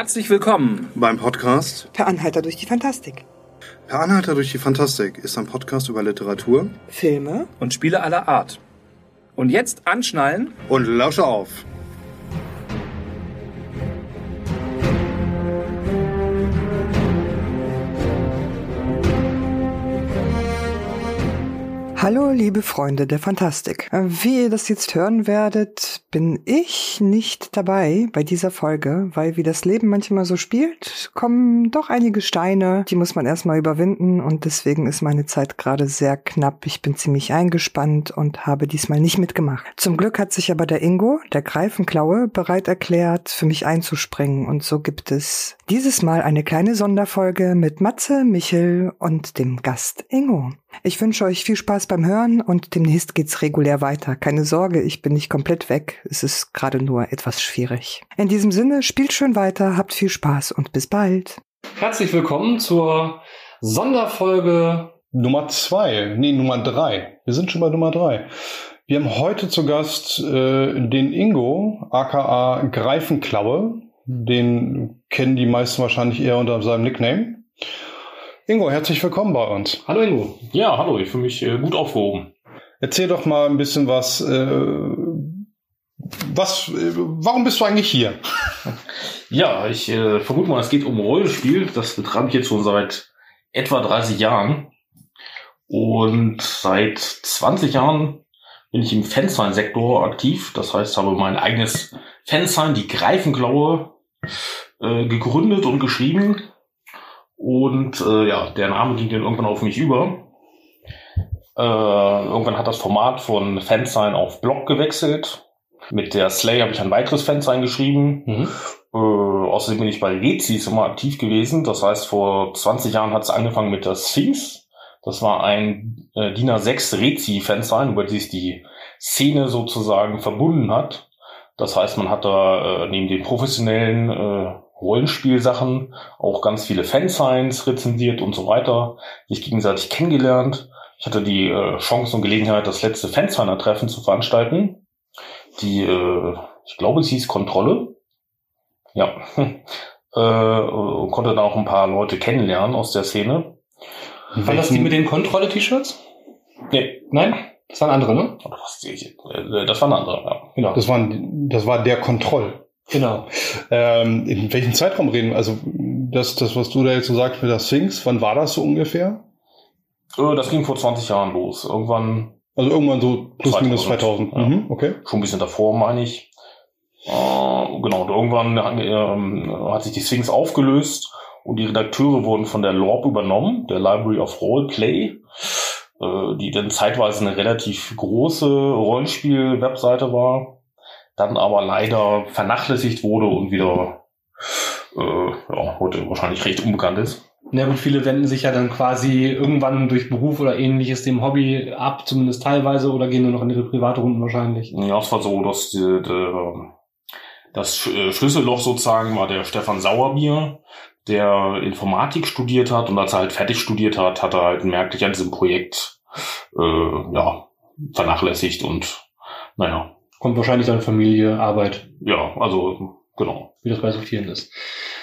Herzlich willkommen beim Podcast Per Anhalter durch die Fantastik. Per Anhalter durch die Fantastik ist ein Podcast über Literatur Filme und Spiele aller Art. Und jetzt anschnallen und lausche auf. Hallo, liebe Freunde der Fantastik. Wie ihr das jetzt hören werdet, bin ich nicht dabei bei dieser Folge, weil wie das Leben manchmal so spielt, kommen doch einige Steine, die muss man erstmal überwinden und deswegen ist meine Zeit gerade sehr knapp. Ich bin ziemlich eingespannt und habe diesmal nicht mitgemacht. Zum Glück hat sich aber der Ingo, der Greifenklaue, bereit erklärt, für mich einzuspringen und so gibt es dieses Mal eine kleine Sonderfolge mit Matze, Michel und dem Gast Ingo. Ich wünsche euch viel Spaß beim Hören und demnächst geht's regulär weiter. Keine Sorge, ich bin nicht komplett weg. Es ist gerade nur etwas schwierig. In diesem Sinne, spielt schön weiter, habt viel Spaß und bis bald. Herzlich willkommen zur Sonderfolge. Nummer zwei, nee, Nummer drei. Wir sind schon bei Nummer drei. Wir haben heute zu Gast äh, den Ingo, aka Greifenklaue. Den kennen die meisten wahrscheinlich eher unter seinem Nickname. Ingo, herzlich willkommen bei uns. Hallo Ingo. Ja, hallo, ich fühle mich äh, gut aufgehoben. Erzähl doch mal ein bisschen was. Äh, was äh, warum bist du eigentlich hier? Ja, ich äh, vermute mal, es geht um Rollenspiel. Das betreibe ich jetzt schon seit etwa 30 Jahren. Und seit 20 Jahren bin ich im Fansign-Sektor aktiv. Das heißt, habe mein eigenes Fansign, die Greifenklaue, äh, gegründet und geschrieben. Und äh, ja, der Name ging dann irgendwann auf mich über. Äh, irgendwann hat das Format von Fansign auf Blog gewechselt. Mit der Slay habe ich ein weiteres Fansign geschrieben. Mhm. Äh, außerdem bin ich bei Rezis immer aktiv gewesen. Das heißt, vor 20 Jahren hat es angefangen mit der Sphinx. Das war ein äh, DIN A6 Rezi-Fansign, über das die Szene sozusagen verbunden hat. Das heißt, man hat da äh, neben den professionellen äh, Rollenspielsachen auch ganz viele Fansigns rezensiert und so weiter, sich gegenseitig kennengelernt. Ich hatte die äh, Chance und Gelegenheit, das letzte Fansigner-Treffen zu veranstalten. Die, äh, ich glaube, es hieß Kontrolle. Ja. äh, konnte da auch ein paar Leute kennenlernen aus der Szene. War das die mit den Kontrolle-T-Shirts? Nee, Nein? Das waren andere, ne? Das, äh, das war ein anderer, ja. Genau. Das, waren, das war der Kontroll. Genau. Ähm, in welchem Zeitraum reden? wir? Also das, das, was du da jetzt so sagst mit der Sphinx, wann war das so ungefähr? Äh, Das ging vor 20 Jahren los. Irgendwann Also irgendwann so plus minus 2000, 2000. ja. Mhm, okay. schon ein bisschen davor, meine ich. Äh, genau, und irgendwann ähm, hat sich die Sphinx aufgelöst und die Redakteure wurden von der LORP übernommen, der Library of Roleplay, äh, die dann zeitweise eine relativ große Rollenspiel-Webseite war, dann aber leider vernachlässigt wurde und wieder äh, ja, heute wahrscheinlich recht unbekannt ist. Na gut, viele wenden sich ja dann quasi irgendwann durch Beruf oder ähnliches dem Hobby ab, zumindest teilweise, oder gehen nur noch in ihre private Runden wahrscheinlich. Ja, es war so, dass die, die, das äh, Schlüsselloch sozusagen war der Stefan Sauerbier, der Informatik studiert hat und als er halt fertig studiert hat, hat er halt merklich an diesem Projekt äh, ja, vernachlässigt und naja, Kommt wahrscheinlich dann Familie, Arbeit, ja, also genau. wie das bei so vielen ist.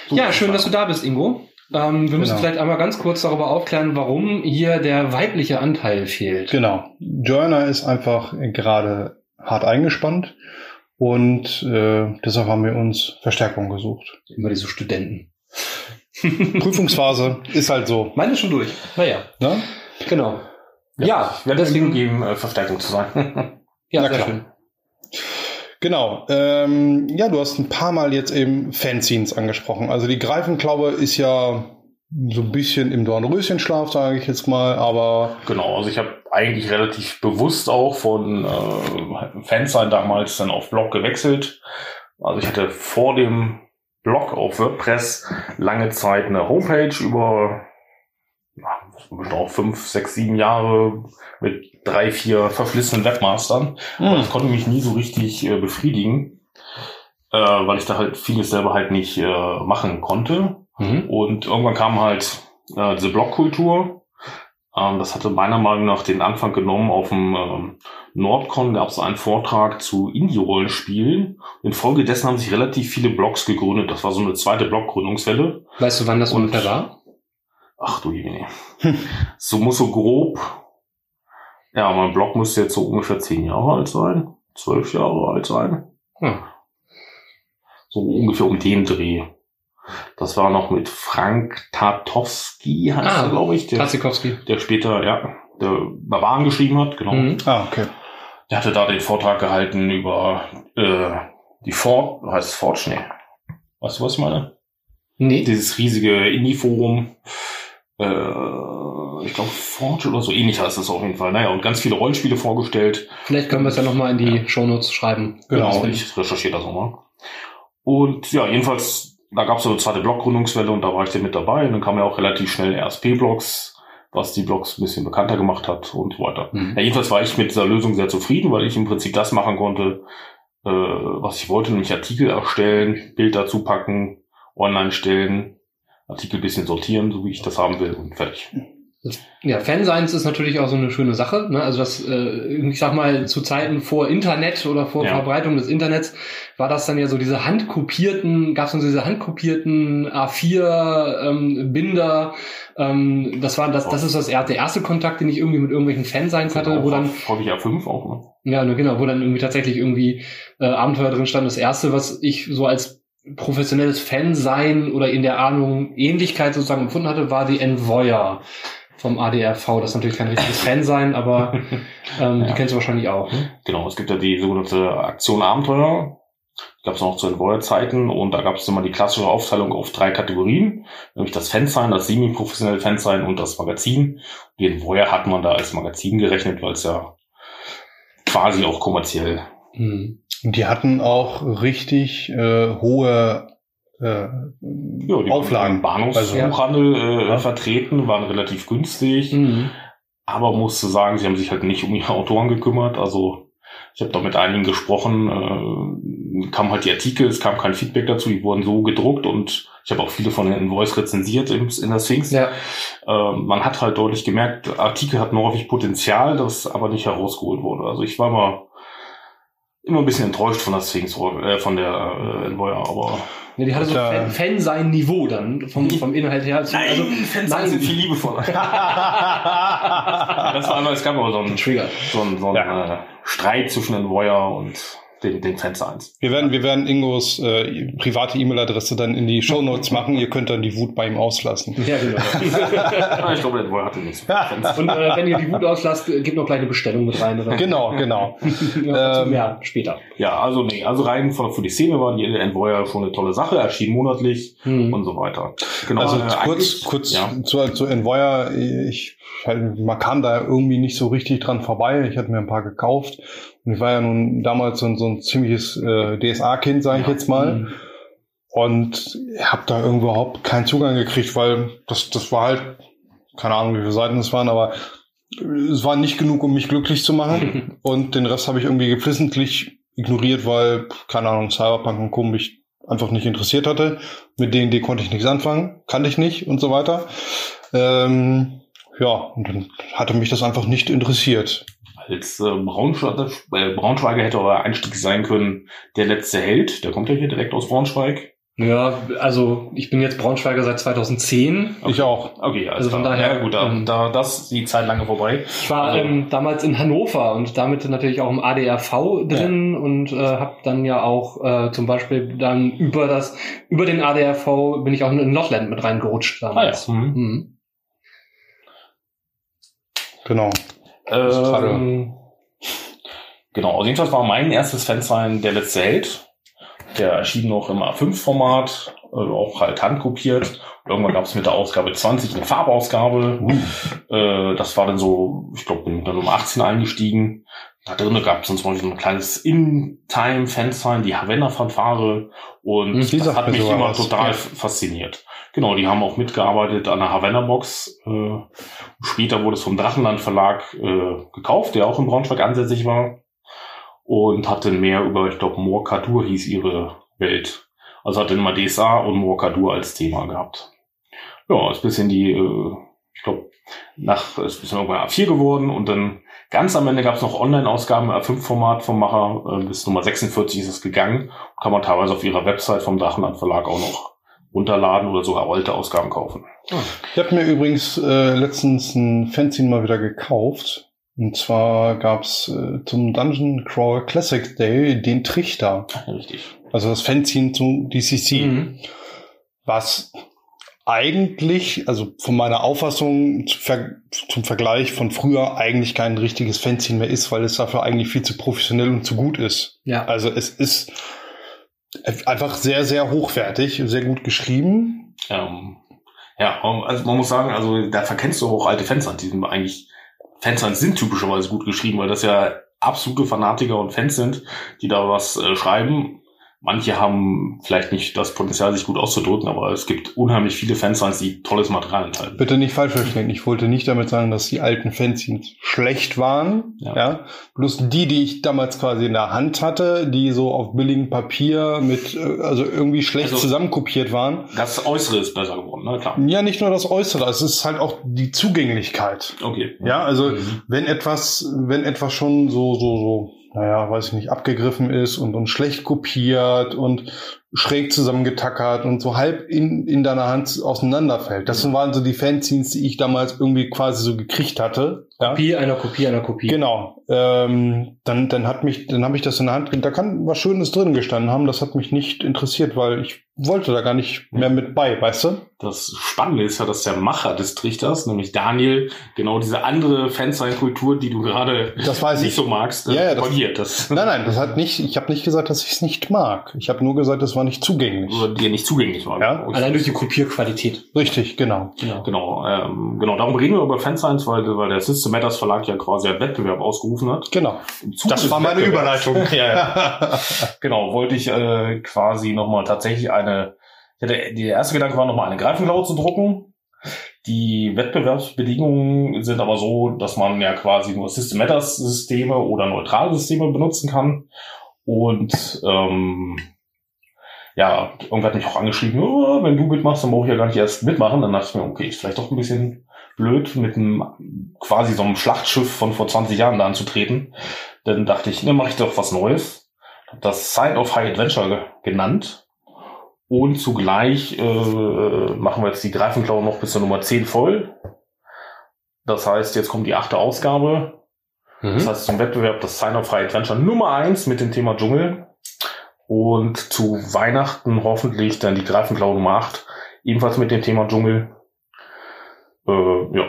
Ja, schön, dass du da bist, Ingo. Ähm, wir müssen Genau. vielleicht einmal ganz kurz darüber aufklären, warum hier der weibliche Anteil fehlt. Genau. Joanna ist einfach gerade hart eingespannt und äh, deshalb haben wir uns Verstärkung gesucht. Immer diese Studenten. Prüfungsphase ist halt so. Meine ist schon durch. Naja, Ne? genau. Ja, werde deswegen, deswegen geben, äh, Verstärkung zu sein. ja, Na sehr klar. schön. Genau. Ähm, ja, du hast ein paar Mal jetzt eben Fanzines angesprochen. Also die Greifenklaue ist ja so ein bisschen im Dornröschenschlaf, sage ich jetzt mal, aber Genau, also ich habe eigentlich relativ bewusst auch von äh, Fansign damals dann auf Blog gewechselt. Also ich hatte vor dem Blog auf WordPress lange Zeit eine Homepage über auch fünf, sechs, sieben Jahre mit drei, vier verflissenen Webmastern. Aber das konnte mich nie so richtig äh, befriedigen, äh, weil ich da halt vieles selber halt nicht äh, machen konnte. Mhm. Und irgendwann kam halt äh, diese Blogkultur. Ähm, das hatte meiner Meinung nach den Anfang genommen auf dem ähm, Nordcon gab es einen Vortrag zu Indie-Rollenspielen. Infolgedessen haben sich relativ viele Blogs gegründet. Das war so eine zweite Blog-Gründungswelle. Weißt du, wann das ungefähr war? Ach du je. so muss so grob. Ja, mein Blog müsste jetzt so ungefähr zehn Jahre alt sein. Zwölf Jahre alt sein. Hm. So ungefähr um den Dreh. Das war noch mit Frank Tatowski, heißt Ah, er, glaube ich. Der, der später, ja, der Barbaren geschrieben hat, genau. Mhm. Ah, okay. Der hatte da den Vortrag gehalten über äh, die Ford, heißt es Forge? Nee. Weißt du, was ich meine? Nee. Dieses riesige Indie-Forum. Äh, ich glaube Forge oder so ähnlich heißt es auf jeden Fall. Naja, und ganz viele Rollenspiele vorgestellt. Vielleicht können wir es ja nochmal in die Shownotes schreiben. Genau, Das ich recherchiere das nochmal. Und ja, jedenfalls, da gab es so eine zweite Blog-Gründungswelle und da war ich dann mit dabei. Und dann kamen ja auch relativ schnell RSP-Blogs, was die Blogs ein bisschen bekannter gemacht hat und so weiter. Mhm. Ja, jedenfalls war ich mit dieser Lösung sehr zufrieden, weil ich im Prinzip das machen konnte, äh, was ich wollte, nämlich Artikel erstellen, Bild dazu packen, online stellen, Artikel ein bisschen sortieren, so wie ich das haben will und fertig. Ja, Fanseins ist natürlich auch so eine schöne Sache. Ne? Also das, äh, ich sag mal, zu Zeiten vor Internet oder vor Ja. Verbreitung des Internets war das dann ja so diese handkopierten, gab es dann so diese handkopierten A4 ähm. Ähm, das war das, das ist das er- der erste Kontakt, den ich irgendwie mit irgendwelchen Fanseins hatte, wo dann Häufig A5 auch, ne? ja, ne, genau, wo dann irgendwie tatsächlich irgendwie äh, Abenteuer drin stand. Das erste, was ich so als professionelles Fan sein oder in der Ahnung Ähnlichkeit sozusagen empfunden hatte, war die Envoyer vom ADRV. Das ist natürlich kein richtiges Fan sein, aber ähm, die Ja. kennst du wahrscheinlich auch. Ne? Genau, es gibt ja die sogenannte Aktion Abenteuer. Die gab es noch zu Envoyer-Zeiten und da gab es immer die klassische Aufteilung auf drei Kategorien, nämlich das Fansein, das semi-professionelle Fansein und das Magazin. Die Envoyer hat man da als Magazin gerechnet, weil es ja quasi auch kommerziell Hm. Und die hatten auch richtig äh, hohe äh, ja, die Auflagen. Bahnhofsbuchhandel äh, Ja. vertreten, waren relativ günstig, Mhm. aber musste sagen, sie haben sich halt nicht um ihre Autoren gekümmert. Also ich habe da mit einigen gesprochen, äh, kamen halt die Artikel, es kam kein Feedback dazu, die wurden so gedruckt und ich habe auch viele von den Voice rezensiert im, in der Sphinx. Ja. Äh, man hat halt deutlich gemerkt, Artikel hatten häufig Potenzial, das aber nicht herausgeholt wurde. Also ich war mal immer ein bisschen enttäuscht von der Sphinx, äh, von der äh, Envoyer, aber Ja, die hatte so Fan, Fan-Sein-Niveau dann vom, vom Inhalt her. Also, Fans nein. sind viel liebevoller. das war einmal, es gab aber so einen, Trigger. so einen, so einen äh, Streit zwischen Envoyer und den, den Fans 1. Wir werden, wir werden Ingos äh, private E-Mail-Adresse dann in die Shownotes machen. Ihr könnt dann die Wut bei ihm auslassen. Ja, genau. Ich glaube, Envoyer hatte nicht so viele Fans. Und äh, wenn ihr die Wut auslasst, äh, gebt noch gleich eine Bestellung mit rein. Oder? Genau, genau. ja, Ähm, ja, später. Ja, also nee, also rein von, für die Szene war die Envoyer schon eine tolle Sache, erschien monatlich Hm. und so weiter. Genau, Also äh, kurz, kurz ja. zu, zu Envoyer. Ich, man kam da irgendwie nicht so richtig dran vorbei. Ich hatte mir ein paar gekauft. Und ich war ja nun damals so, ein- so ein ziemliches äh, DSA-Kind, sage ich jetzt mal. Hm. Und habe da überhaupt keinen Zugang gekriegt, weil das, das war halt, keine Ahnung, wie viele Seiten es waren, aber es war nicht genug, um mich glücklich zu machen. Und den Rest habe ich irgendwie geflissentlich ignoriert, weil, keine Ahnung, Cyberpunk und Co. mich einfach nicht interessiert hatte. Mit D&D konnte ich nichts anfangen, kannte ich nicht und so weiter. Ähm, ja, und dann hatte mich das einfach nicht interessiert. Als äh, Braunschweiger, äh, Braunschweiger hätte euer Einstieg sein können, der letzte Held, der kommt ja hier direkt aus Braunschweig. Ja, also ich bin jetzt Braunschweiger seit 2010. Ich auch. Okay, Also von daher, Ja, gut, da, ähm, da das ist die Zeit lange vorbei. Ich war Also- ähm, damals in Hannover und damit natürlich auch im ADRV drin und äh, habe dann ja auch äh, zum Beispiel dann über das über den ADRV bin ich auch in Lotland mit reingerutscht damals. Ah, ja. Mhm. Mhm. Genau. Ähm, genau, also jedenfalls war mein erstes Fansign der letzte Held. Der erschien noch im A5-Format, äh, auch halt handkopiert. Irgendwann gab es mit der Ausgabe 20 eine Farbausgabe. Äh, das war dann so, ich glaube, bin dann um 18 eingestiegen. Da drinnen gab es dann zum Beispiel so ein kleines In-Time-Fansign, die Havanna-Fanfare. Und Hm, das hat mich immer was. total Ja. fasziniert. Genau, die haben auch mitgearbeitet an der Havanna-Box. Äh, später wurde es vom Drachenland Verlag äh, gekauft, der auch in Braunschweig ansässig war. Und hatte mehr über, ich glaube, Morkadur hieß ihre Welt. Also hatte immer DSA und Morkadur als Thema gehabt. Ja, ist bis in die, äh, ich glaube, nach, ist dann irgendwann A4 geworden und dann ganz am Ende gab es noch Online-Ausgaben, A5-Format vom Macher, äh, bis Nummer 46 ist es gegangen. Kann man teilweise auf ihrer Website vom Drachenland Verlag auch noch runterladen oder sogar alte Ausgaben kaufen. Ich habe mir übrigens äh, letztens ein Fanzine mal wieder gekauft. Und zwar gab's äh, zum Dungeon Crawl Classic Day den Trichter. Richtig. Also das Fanzine zum DCC. Mhm. Was eigentlich, also von meiner Auffassung zum Vergleich von früher eigentlich kein richtiges Fanzine mehr ist, weil es dafür eigentlich viel zu professionell und zu gut ist. Ja. Also es ist einfach sehr, sehr hochwertig, sehr gut geschrieben. Ähm, ja, also man muss sagen, also da verkennst du auch alte Fans an, die sind eigentlich, Fans an sind typischerweise gut geschrieben, weil das ja absolute Fanatiker und Fans sind, die da was äh, schreiben. Manche haben vielleicht nicht das Potenzial, sich gut auszudrücken, aber es gibt unheimlich viele Fansigns, die tolles Material enthalten. Bitte nicht falsch verstehen. Ich wollte nicht damit sagen, dass die alten Fanzines schlecht waren. Ja. Ja. Bloß die, die ich damals quasi in der Hand hatte, die so auf billigem Papier mit, äh, also irgendwie schlecht Also- zusammenkopiert waren. Das Äußere ist besser geworden, ne? Klar. Ja, nicht nur das Äußere, es ist halt auch die Zugänglichkeit. Okay. Ja, also Mhm. wenn etwas, wenn etwas schon so, so, so, naja, weiß ich nicht, abgegriffen ist und, und schlecht kopiert und schräg zusammengetackert und so halb in, in deiner Hand auseinanderfällt. Das waren so die Fanzines, die ich damals irgendwie quasi so gekriegt hatte. Ja? Kopie einer Kopie einer Kopie. Genau. Ähm, dann, dann hat mich, dann habe ich das in der Hand, da kann was Schönes drin gestanden haben. Das hat mich nicht interessiert, weil ich wollte da gar nicht mehr mit bei, weißt du? Das Spannende ist ja, dass der Macher des Trichters, nämlich Daniel, genau diese andere Fansign-Kultur, die du gerade Das weiß nicht ich. so magst, äh, Ja, ja, das-. Das, Nein, nein, das hat nicht, ich habe nicht gesagt, dass ich es nicht mag. Ich habe nur gesagt, es war nicht zugänglich. oder dir nicht zugänglich war. Ja. Allein durch die Kopierqualität. Richtig, genau. Genau. Genau, ähm, genau, darum reden wir über Fansigns, weil, weil der System Matters Verlag ja quasi einen Wettbewerb ausgerufen hat. Genau. Das war meine Überleitung. ja, ja. Genau, wollte ich äh, quasi nochmal tatsächlich eine, ich hatte, der erste Gedanke war nochmal eine Greifenklaue zu drucken. Die Wettbewerbsbedingungen sind aber so, dass man ja quasi nur System Matters Systeme oder neutrale Systeme benutzen kann. Und ähm, ja, irgendwer hat mich auch angeschrieben, oh, wenn du mitmachst, dann brauche ich ja gar nicht erst mitmachen. Dann dachte ich mir, okay, ist vielleicht doch ein bisschen blöd, mit einem quasi so einem Schlachtschiff von vor 20 Jahren da anzutreten. Dann dachte ich, ne, mache ich doch was Neues. Das Sign of High Adventure ge genannt. Und zugleich äh, machen wir jetzt die Greifenklaue noch bis zur Nummer 10 voll. Das heißt, jetzt kommt die achte Ausgabe. Das Mhm. heißt, zum Wettbewerb das Sign of High Adventure Nummer 1 mit dem Thema Dschungel. Und zu Weihnachten hoffentlich dann die Greifenklaue Nummer 8, ebenfalls mit dem Thema Dschungel. Äh, ja.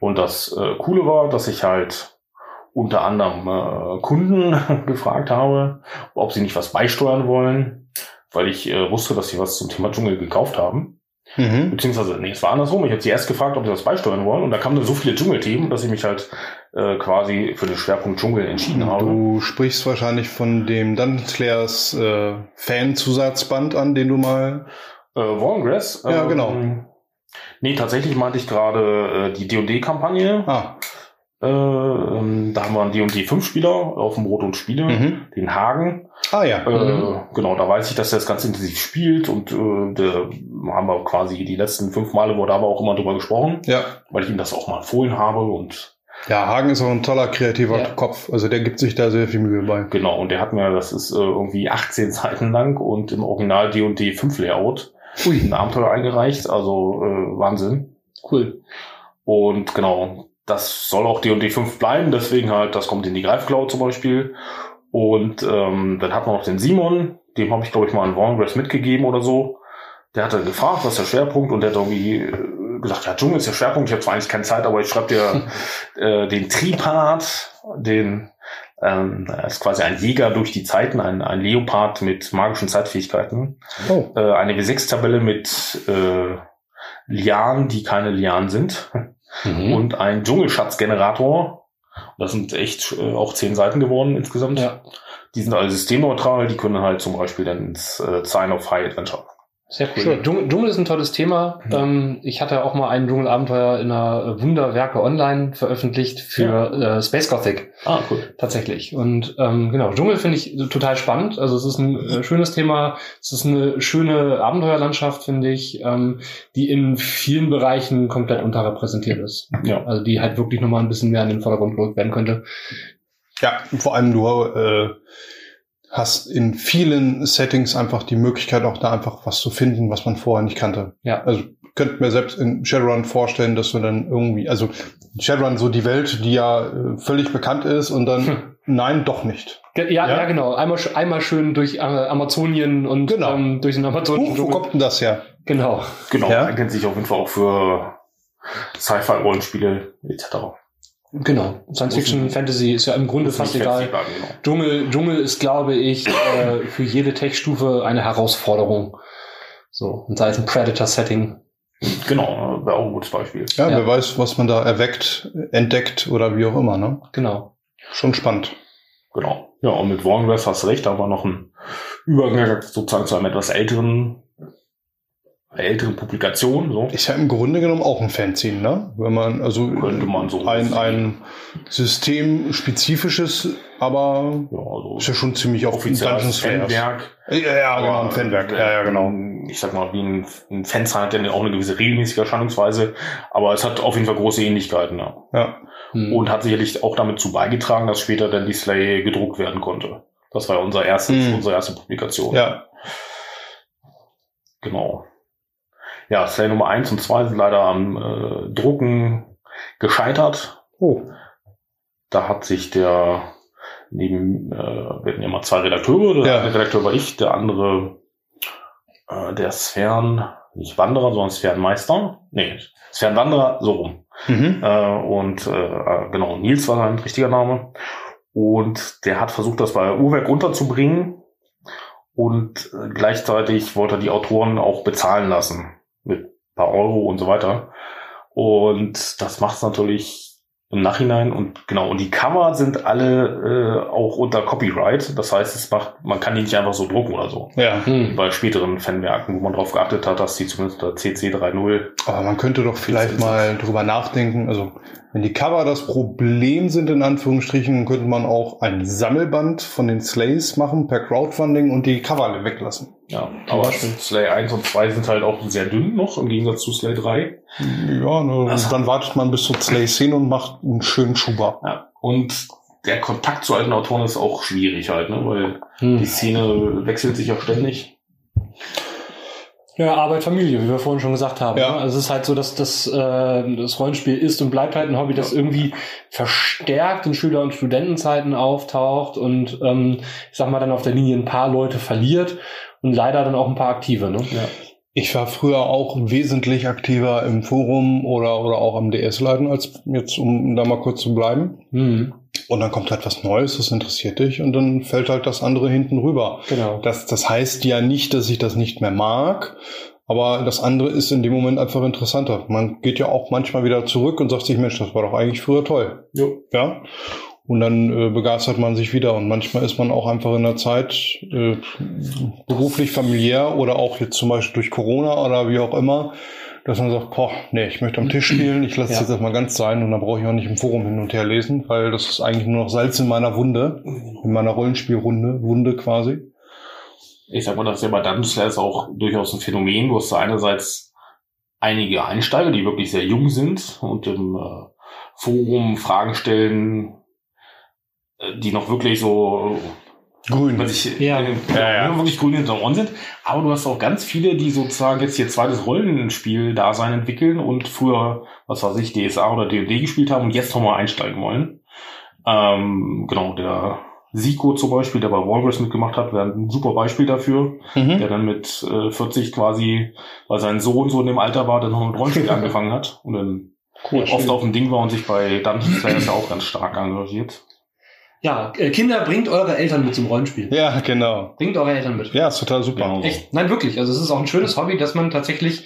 Und das äh, Coole war, dass ich halt unter anderem äh, Kunden gefragt habe, ob sie nicht was beisteuern wollen, weil ich äh, wusste, dass sie was zum Thema Dschungel gekauft haben. Mhm. Beziehungsweise, nee, es war andersrum. Ich habe sie erst gefragt, ob sie was beisteuern wollen. Und da kamen dann so viele Dschungelthemen, dass ich mich halt äh, quasi für den Schwerpunkt Dschungel entschieden habe. Du sprichst wahrscheinlich von dem Dungeon Slayers äh, Fan-Zusatzband an, den du mal. Äh, Warngrass. Ja, genau. Nee, tatsächlich meinte ich gerade äh, die D&D-Kampagne. Ah, Äh, ähm, da haben wir einen D&D 5-Spieler auf dem Rot und Spiele, mhm. den Hagen. ah ja. Äh, genau, da weiß ich, dass er das ganz intensiv spielt und äh, da haben wir quasi die letzten fünf Male, wo da aber auch immer drüber gesprochen, Ja. weil ich ihm das auch mal empfohlen habe und Ja, Hagen ist auch ein toller kreativer Ja. Kopf. Also der gibt sich da sehr viel Mühe bei. genau, und der hat mir, das ist äh, irgendwie 18 Seiten lang und im Original D&D 5 Layout ein Abenteuer eingereicht, also äh, Wahnsinn. Cool. Und genau, das soll auch D&D 5 bleiben, deswegen halt, das kommt in die Greifklaue zum Beispiel. Und ähm, dann hat man noch den Simon, dem habe ich, glaube ich, mal einen Warngrass mitgegeben oder so. Der hatte gefragt, was ist der Schwerpunkt und der hat irgendwie äh, gesagt, ja, Dschungel ist der Schwerpunkt, ich habe zwar eigentlich keine Zeit, aber ich schreibe dir äh, den Tripart, den ähm, ist quasi ein Jäger durch die Zeiten, ein, ein Leopard mit magischen Zeitfähigkeiten Oh. äh, eine W6-Tabelle mit äh, Lianen, die keine Lianen sind Mhm. und ein Dschungelschatzgenerator. Das sind echt äh, auch zehn Seiten geworden insgesamt. Ja. Die sind alle systemneutral, die können halt zum Beispiel dann ins äh, Sign of High Adventure. Sehr cool. Schön. Dschungel, Dschungel ist ein tolles Thema. Ja. Ähm, ich hatte auch mal ein Dschungelabenteuer in einer Wunderwerke Online veröffentlicht für äh, Space Gothic Ah, cool. tatsächlich. Und ähm, genau, Dschungel finde ich total spannend. Also es ist ein äh, schönes Thema. Es ist eine schöne Abenteuerlandschaft, finde ich, ähm, die in vielen Bereichen komplett unterrepräsentiert ist. Ja. Also die halt wirklich nochmal ein bisschen mehr in den Vordergrund gerückt werden könnte. Ja, vor allem du äh, hast in vielen Settings einfach die Möglichkeit, auch da einfach was zu finden, was man vorher nicht kannte. Ja. Also könnte mir selbst in Shadowrun vorstellen, dass du dann irgendwie, also Shadowrun so die Welt, die ja äh, völlig bekannt ist und dann, Hm. nein, doch nicht. Ge- Ja, Ja? ja, genau. Einmal, einmal schön durch äh, Amazonien und Genau. ähm, durch den Amazonien. Wo kommt denn das her? Genau. Genau, Ja. eignet sich auf jeden Fall auch für Sci-Fi-Rollenspiele etc. Genau. Science Fiction, Muss- Fantasy ist ja im Grunde fast egal. genau. Dschungel, Dschungel ist, glaube ich, äh, für jede Tech-Stufe eine Herausforderung. So, und sei es ein Predator-Setting. Genau, wäre auch ein gutes Beispiel. Ja, Ja. wer weiß, was man da erweckt, entdeckt oder wie auch immer, ne? Genau. Schon spannend. Genau. Ja, und mit Warngrass hast du recht, da war noch ein Übergang sozusagen zu einem etwas älteren, älteren Publikation. So. Ist ja im Grunde genommen auch ein Fanzine, ne? Wenn man, also Könnte man so ein, ein systemspezifisches, aber Ja, also ist ja schon ziemlich offizielles Dungeons Fairs. Fanwerk. Ja, ja, genau, ein Fanwerk. äh, Ja, ja, genau. Ich sag mal, wie ein, ein Fansign hat ja auch eine gewisse regelmäßige Erscheinungsweise, aber es hat auf jeden Fall große Ähnlichkeiten, ja. Ja. Hm. Und hat sicherlich auch damit zu beigetragen, dass später dann die Slay gedruckt werden konnte. Das war ja unser erstes, Mhm. unsere erste Publikation. Ja. Genau. Ja, Slay Nummer 1 und 2 sind leider am äh, Drucken gescheitert. Oh. Da hat sich der, neben, äh, wir hatten ja mal zwei Redakteure, der Ja. eine Redakteur war ich, der andere äh, der Sphären, nicht Wanderer, sondern Sphärenmeister. Nee, Sphärenwanderer, so rum. Mhm. Äh, und äh, äh, genau, Nils war sein richtiger Name. Und der hat versucht, das bei Uhrwerk unterzubringen. Und äh, gleichzeitig wollte er die Autoren auch bezahlen lassen. Mit ein paar Euro und so weiter. Und das macht es natürlich im Nachhinein und genau, und die Cover sind alle äh, auch unter Copyright. Das heißt, es macht, man kann die nicht einfach so drucken oder so. Ja. Hm. Bei späteren Fanwerken, wo man darauf geachtet hat, dass die zumindest unter CC 3.0 Aber man könnte doch vielleicht mal drüber nachdenken. Also, wenn die Cover das Problem sind, in Anführungsstrichen, dann könnte man auch ein Sammelband von den Slays machen per Crowdfunding und die Cover weglassen. Ja, aber Slay 1 und 2 sind halt auch sehr dünn noch, im Gegensatz zu Slay 3. Ja, ne, Also- dann wartet man bis zur Slay 10 und macht einen schönen Schuber. Ja. Und der Kontakt zu alten Autoren ist auch schwierig halt, ne? weil Hm. die Szene wechselt sich ja ständig. Ja, Arbeit, Familie, wie wir vorhin schon gesagt haben. Ja. ne? Also es ist halt so, dass das, äh, das Rollenspiel ist und bleibt halt ein Hobby, das irgendwie verstärkt in Schüler- und Studentenzeiten auftaucht und ähm, ich sag mal dann auf der Linie ein paar Leute verliert und leider dann auch ein paar Aktive. Ne? Ja. Ich war früher auch wesentlich aktiver im Forum oder, oder auch am DS-Leiten, als jetzt, um da mal kurz zu bleiben. Hm. Und dann kommt halt was Neues, das interessiert dich und dann fällt halt das andere hinten rüber. Genau. Das, das heißt ja nicht, dass ich das nicht mehr mag, aber das andere ist in dem Moment einfach interessanter. Man geht ja auch manchmal wieder zurück und sagt sich, Mensch, das war doch eigentlich früher toll. Jo. Ja. Und dann äh, begeistert man sich wieder. Und manchmal ist man auch einfach in der Zeit äh, beruflich, familiär oder auch jetzt zum Beispiel durch Corona oder wie auch immer, dass man sagt, boah, nee, ich möchte am Tisch spielen, ich lasse es Ja. jetzt erstmal ganz sein und dann brauche ich auch nicht im Forum hin und her lesen, weil das ist eigentlich nur noch Salz in meiner Wunde, in meiner Rollenspielrunde, Wunde quasi. Ich sag mal, das ist ja bei Dungeon Slayers auch durchaus ein Phänomen. Du hast da einerseits einige Einsteiger, die wirklich sehr jung sind und im äh, Forum Fragen stellen, äh, die noch wirklich so Grün. wenn sich Ja. äh, Ja, ja. wirklich grün hinter Ohren sind. Aber du hast auch ganz viele, die sozusagen jetzt ihr zweites Rollenspiel-Dasein entwickeln und früher, was weiß ich, DSA oder D&D gespielt haben und jetzt nochmal einsteigen wollen. Ähm, genau, der Siko zum Beispiel, der bei Walrus mitgemacht hat, wäre ein super Beispiel dafür, der Mhm. dann mit äh, 40 quasi, weil sein Sohn so in dem Alter war, dann noch mit Rollenspiel angefangen hat und dann Cool. oft auf dem Ding war und sich bei Dungeon Slayers ja auch ganz stark engagiert. Ja, äh, Kinder, bringt eure Eltern mit zum Rollenspiel. Ja, genau. Bringt eure Eltern mit. Ja, ist total super. Genau. Echt? Nein, wirklich. Also es ist auch ein schönes Hobby, das man tatsächlich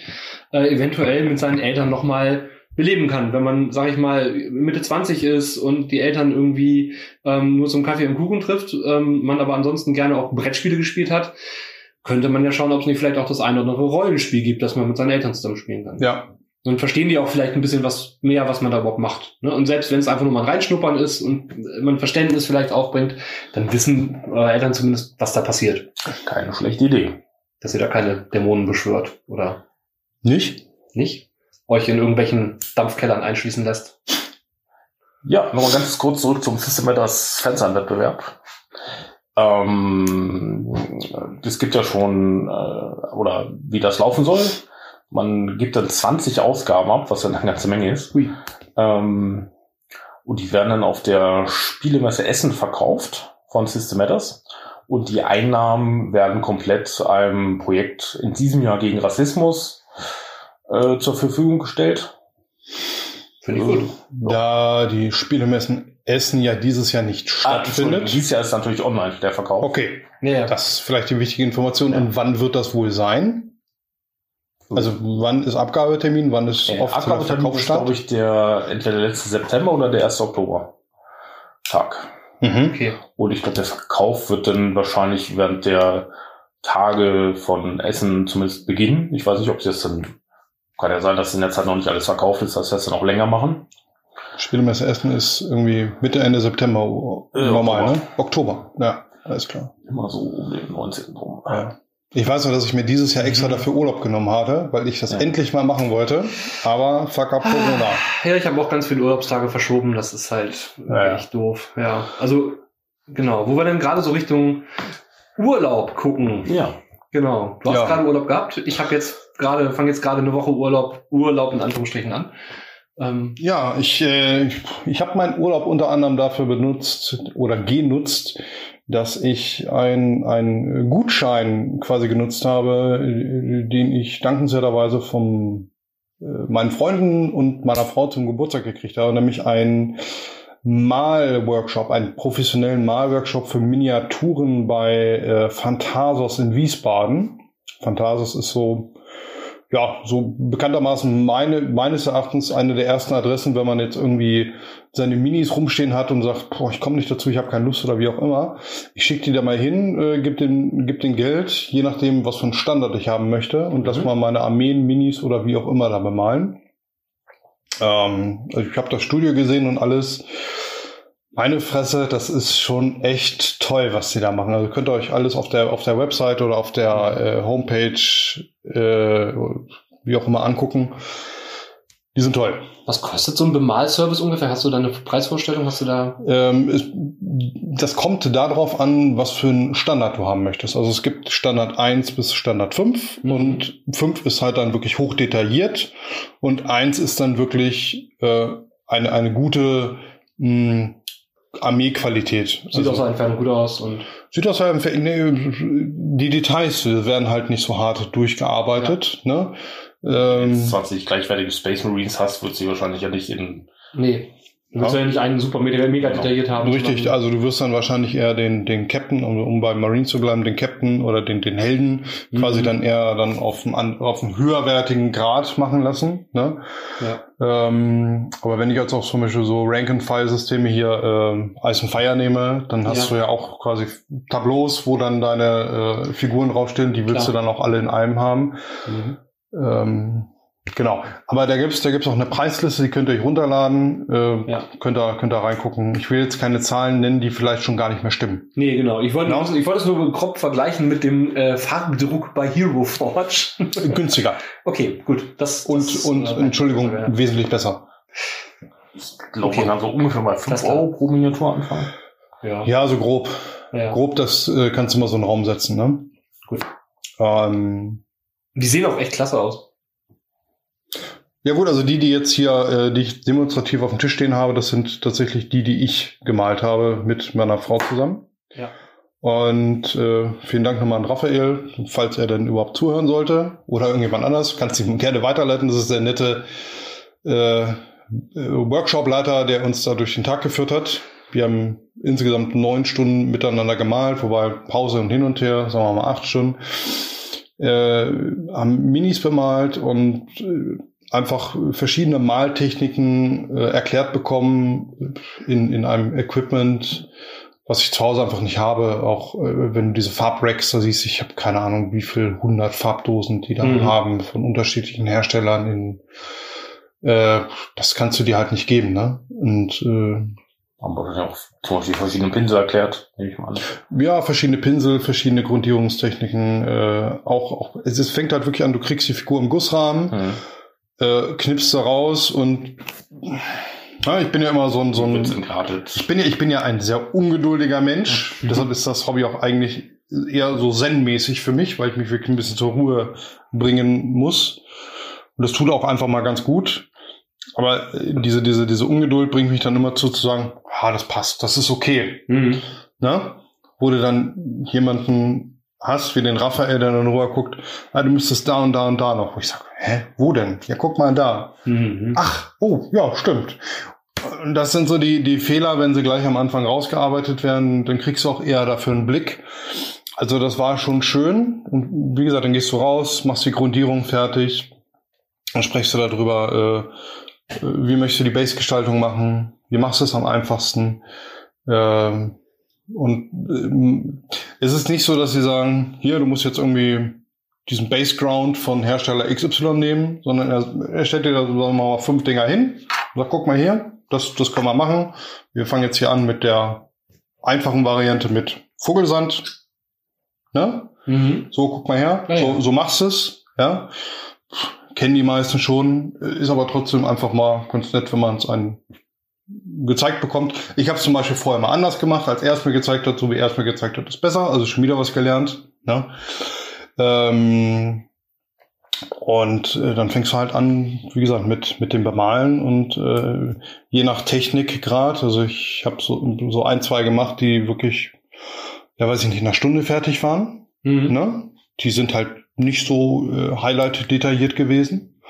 äh, eventuell mit seinen Eltern nochmal beleben kann. Wenn man, sag ich mal, Mitte 20 ist und die Eltern irgendwie ähm, nur zum Kaffee und Kuchen trifft, ähm, man aber ansonsten gerne auch Brettspiele gespielt hat, könnte man ja schauen, ob es nicht vielleicht auch das ein oder andere Rollenspiel gibt, das man mit seinen Eltern zusammen spielen kann. Ja, Dann verstehen die auch vielleicht ein bisschen was mehr, was man da überhaupt macht. Ne? Und selbst wenn es einfach nur mal ein reinschnuppern ist und man Verständnis vielleicht aufbringt, dann wissen eure Eltern zumindest, was da passiert. Keine schlechte Idee. Dass ihr da keine Dämonen beschwört oder nicht? nicht. Euch in irgendwelchen Dampfkellern einschließen lässt. Ja, nochmal ganz kurz zurück zum System Matters Fernsehwettbewerb. Ähm, es gibt ja schon, äh, oder wie das laufen soll. Man gibt dann 20 Ausgaben ab, was ja eine ganze Menge ist. Hui. Ähm, und die werden dann auf der Spielemesse Essen verkauft von System Matters. Und die Einnahmen werden komplett einem Projekt in diesem Jahr gegen Rassismus äh, zur Verfügung gestellt. Finde ich gut. Da die Spielemessen Essen ja dieses Jahr nicht Ah, stattfindet. dieses Jahr ist natürlich online der Verkauf. Okay, Ja, ja. das ist vielleicht die wichtige Information. Ja. Und wann wird das wohl sein? Also wann ist Abgabetermin, wann ist Der offizieller Abgabetermin ist, glaube ich, der entweder der letzte September oder der 1. Oktober. Tag. Mhm. Okay. Und ich glaube, der Verkauf wird dann wahrscheinlich während der Tage von Essen zumindest beginnen. Ich weiß nicht, ob sie das dann, kann ja sein, dass in der Zeit noch nicht alles verkauft ist, dass sie das dann auch länger machen. Spielemesse Essen ist irgendwie Mitte, Ende September Äh, normal, Oktober. ne? Oktober, ja, alles klar. Immer so um den 19. rum. Ja. Ich weiß noch, dass ich mir dieses Jahr extra dafür Urlaub genommen hatte, weil ich das Ja. endlich mal machen wollte. Aber fuck up Corona. Ja, ich habe auch ganz viele Urlaubstage verschoben. Das ist halt Ja, ja. echt doof. Ja, also genau. Wo wir denn gerade so Richtung Urlaub gucken. Ja. Genau. Du hast Ja. gerade Urlaub gehabt. Ich habe jetzt gerade, fange jetzt gerade eine Woche Urlaub, Urlaub in Anführungsstrichen an. Ähm, Ja, ich, äh, ich, ich habe meinen Urlaub unter anderem dafür benutzt oder genutzt, dass ich ein ein Gutschein quasi genutzt habe, den ich dankenswerterweise von äh, meinen Freunden und meiner Frau zum Geburtstag gekriegt habe, nämlich ein Malworkshop, einen professionellen Malworkshop für Miniaturen bei äh, Phantasos in Wiesbaden. Phantasos ist so ja, so bekanntermaßen meine, meines Erachtens eine der ersten Adressen, wenn man jetzt irgendwie seine Minis rumstehen hat und sagt, boah, ich komme nicht dazu, ich habe keine Lust oder wie auch immer. Ich schicke die da mal hin, äh, gib den, gib den Geld, je nachdem, was für einen Standard ich haben möchte und lass Mhm. mal meine Armeen, Minis oder wie auch immer da bemalen. Ähm, also ich habe das Studio gesehen und alles. Meine Fresse, das ist schon echt toll, was sie da machen. Also könnt ihr euch alles auf der auf der Website oder auf der äh, Homepage äh, wie auch immer angucken. Die sind toll. was kostet so ein Bemalservice ungefähr? Hast du da eine Preisvorstellung? Hast du da? Ähm, es, das kommt darauf an, was für einen Standard du haben möchtest. Also es gibt Standard 1 bis Standard 5 Mhm. und 5 ist halt dann wirklich hoch detailliert und 1 ist dann wirklich äh, eine, eine gute mh, Armeequalität. Sieht aus der Entfernung gut aus und Sieht aus, wäre- nee, die Details werden halt nicht so hart durchgearbeitet. Ne? Wenn Ähm, du 20 gleichwertige Space Marines hast, wird sie wahrscheinlich ja nicht in nee. Du willst Ja. ja, nicht einen super mega, mega Genau. detailliert haben. Richtig, also du wirst dann wahrscheinlich eher den, den Captain, um, um bei Marine zu bleiben, den Captain oder den, den Helden Mhm. quasi dann eher dann auf einem, auf einem höherwertigen Grad machen lassen. Ne? Ja. Ähm, aber wenn ich jetzt auch zum Beispiel so Rank-and-File-Systeme hier ähm, Ice and Fire nehme, dann hast Ja. du ja auch quasi Tableaus, wo dann deine äh, Figuren draufstehen, die willst Klar. du dann auch alle in einem haben. Mhm. Ähm, genau. Aber da gibt's da gibt's auch eine Preisliste, die könnt ihr euch runterladen, äh, Ja. könnt, ihr, könnt ihr reingucken. Ich will jetzt keine Zahlen nennen, die vielleicht schon gar nicht mehr stimmen. Nee, genau. Ich wollte, Genau. ich wollte es nur grob vergleichen mit dem äh, Farbdruck bei Hero Forge. Günstiger. okay, gut. Das, Und, das, und äh, Entschuldigung, ja. wesentlich besser. Ich glaube, Okay. man kann so ungefähr bei 5 Alles klar. Euro pro Miniatur anfangen. Ja. Ja, so grob. ja. Grob, das äh, kannst du mal so in den Raum setzen, ne? Gut. Ähm, Die sehen auch echt klasse aus. Ja gut, also die, die jetzt hier, äh, die ich demonstrativ auf dem Tisch stehen habe, das sind tatsächlich die, die ich gemalt habe mit meiner Frau zusammen. Ja. Und äh, vielen Dank nochmal an Raphael, falls er denn überhaupt zuhören sollte. Oder irgendjemand anders, kannst du ihm gerne weiterleiten. Das ist der nette äh, äh, Workshop-Leiter, der uns da durch den Tag geführt hat. Wir haben insgesamt neun Stunden miteinander gemalt, wobei Pause und hin und her, sagen wir mal acht Stunden. Äh, haben Minis bemalt und äh, einfach verschiedene Maltechniken äh, erklärt bekommen in, in einem Equipment, was ich zu Hause einfach nicht habe. Auch äh, wenn du diese Farbracks da siehst, ich habe keine Ahnung, wie viel hundert Farbdosen die da Mhm. haben von unterschiedlichen Herstellern. In, äh, das kannst du dir halt nicht geben, ne? Und äh, Haben wir ja auch zum Beispiel verschiedene Pinsel erklärt, nehme ich mal an. ja, verschiedene Pinsel, verschiedene Grundierungstechniken. Äh, auch, auch es, fängt halt wirklich an, du kriegst die Figur im Gussrahmen. Hm. Äh, knippst da raus und ja, ich bin ja immer so ein, so ein ich bin ja, ich bin ja ein sehr ungeduldiger Mensch. Mhm. Deshalb ist das Hobby auch eigentlich eher so zen-mäßig für mich, weil ich mich wirklich ein bisschen zur Ruhe bringen muss. Und das tut auch einfach mal ganz gut. Aber äh, diese, diese, diese Ungeduld bringt mich dann immer zu, zu sagen, ah, das passt, das ist okay. Mhm. Ne? Wo du dann jemanden hast, wie den Raphael, der dann rüber guckt, ah, du müsstest da und da und da noch. Wo ich sage, hä, wo denn? Ja, guck mal da. Mhm. Ach, oh, ja, stimmt. Und das sind so die, die Fehler, wenn sie gleich am Anfang rausgearbeitet werden, dann kriegst du auch eher dafür einen Blick. Also das war schon schön. Und wie gesagt, dann gehst du raus, machst die Grundierung fertig, dann sprichst du darüber, äh, wie möchtest du die Base-Gestaltung machen, wie machst du es am einfachsten. Ähm, und ähm, es ist nicht so, dass sie sagen, hier, du musst jetzt irgendwie diesen Baseground von Hersteller XY nehmen, sondern er, er stellt dir da sagen wir mal fünf Dinger hin und sagt, guck mal hier, das, das können wir machen. Wir fangen jetzt hier an mit der einfachen Variante mit Vogelsand. Ne? Mhm. So, guck mal her, Ja, so, so machst du es. Ja? Kennen die meisten schon, ist aber trotzdem einfach mal ganz nett, wenn man es einen gezeigt bekommt. Ich habe es zum Beispiel vorher mal anders gemacht, als er es mir gezeigt hat, so wie er es mir gezeigt hat, ist besser. Also schon wieder was gelernt. Ne? Ähm, und äh, dann fängst du halt an, wie gesagt, mit, mit dem Bemalen und äh, je nach Technikgrad, also ich habe so, so ein, zwei gemacht, die wirklich, ja weiß ich nicht, in einer Stunde fertig waren. Mhm. Ne? Die sind halt nicht so äh, highlight detailliert gewesen.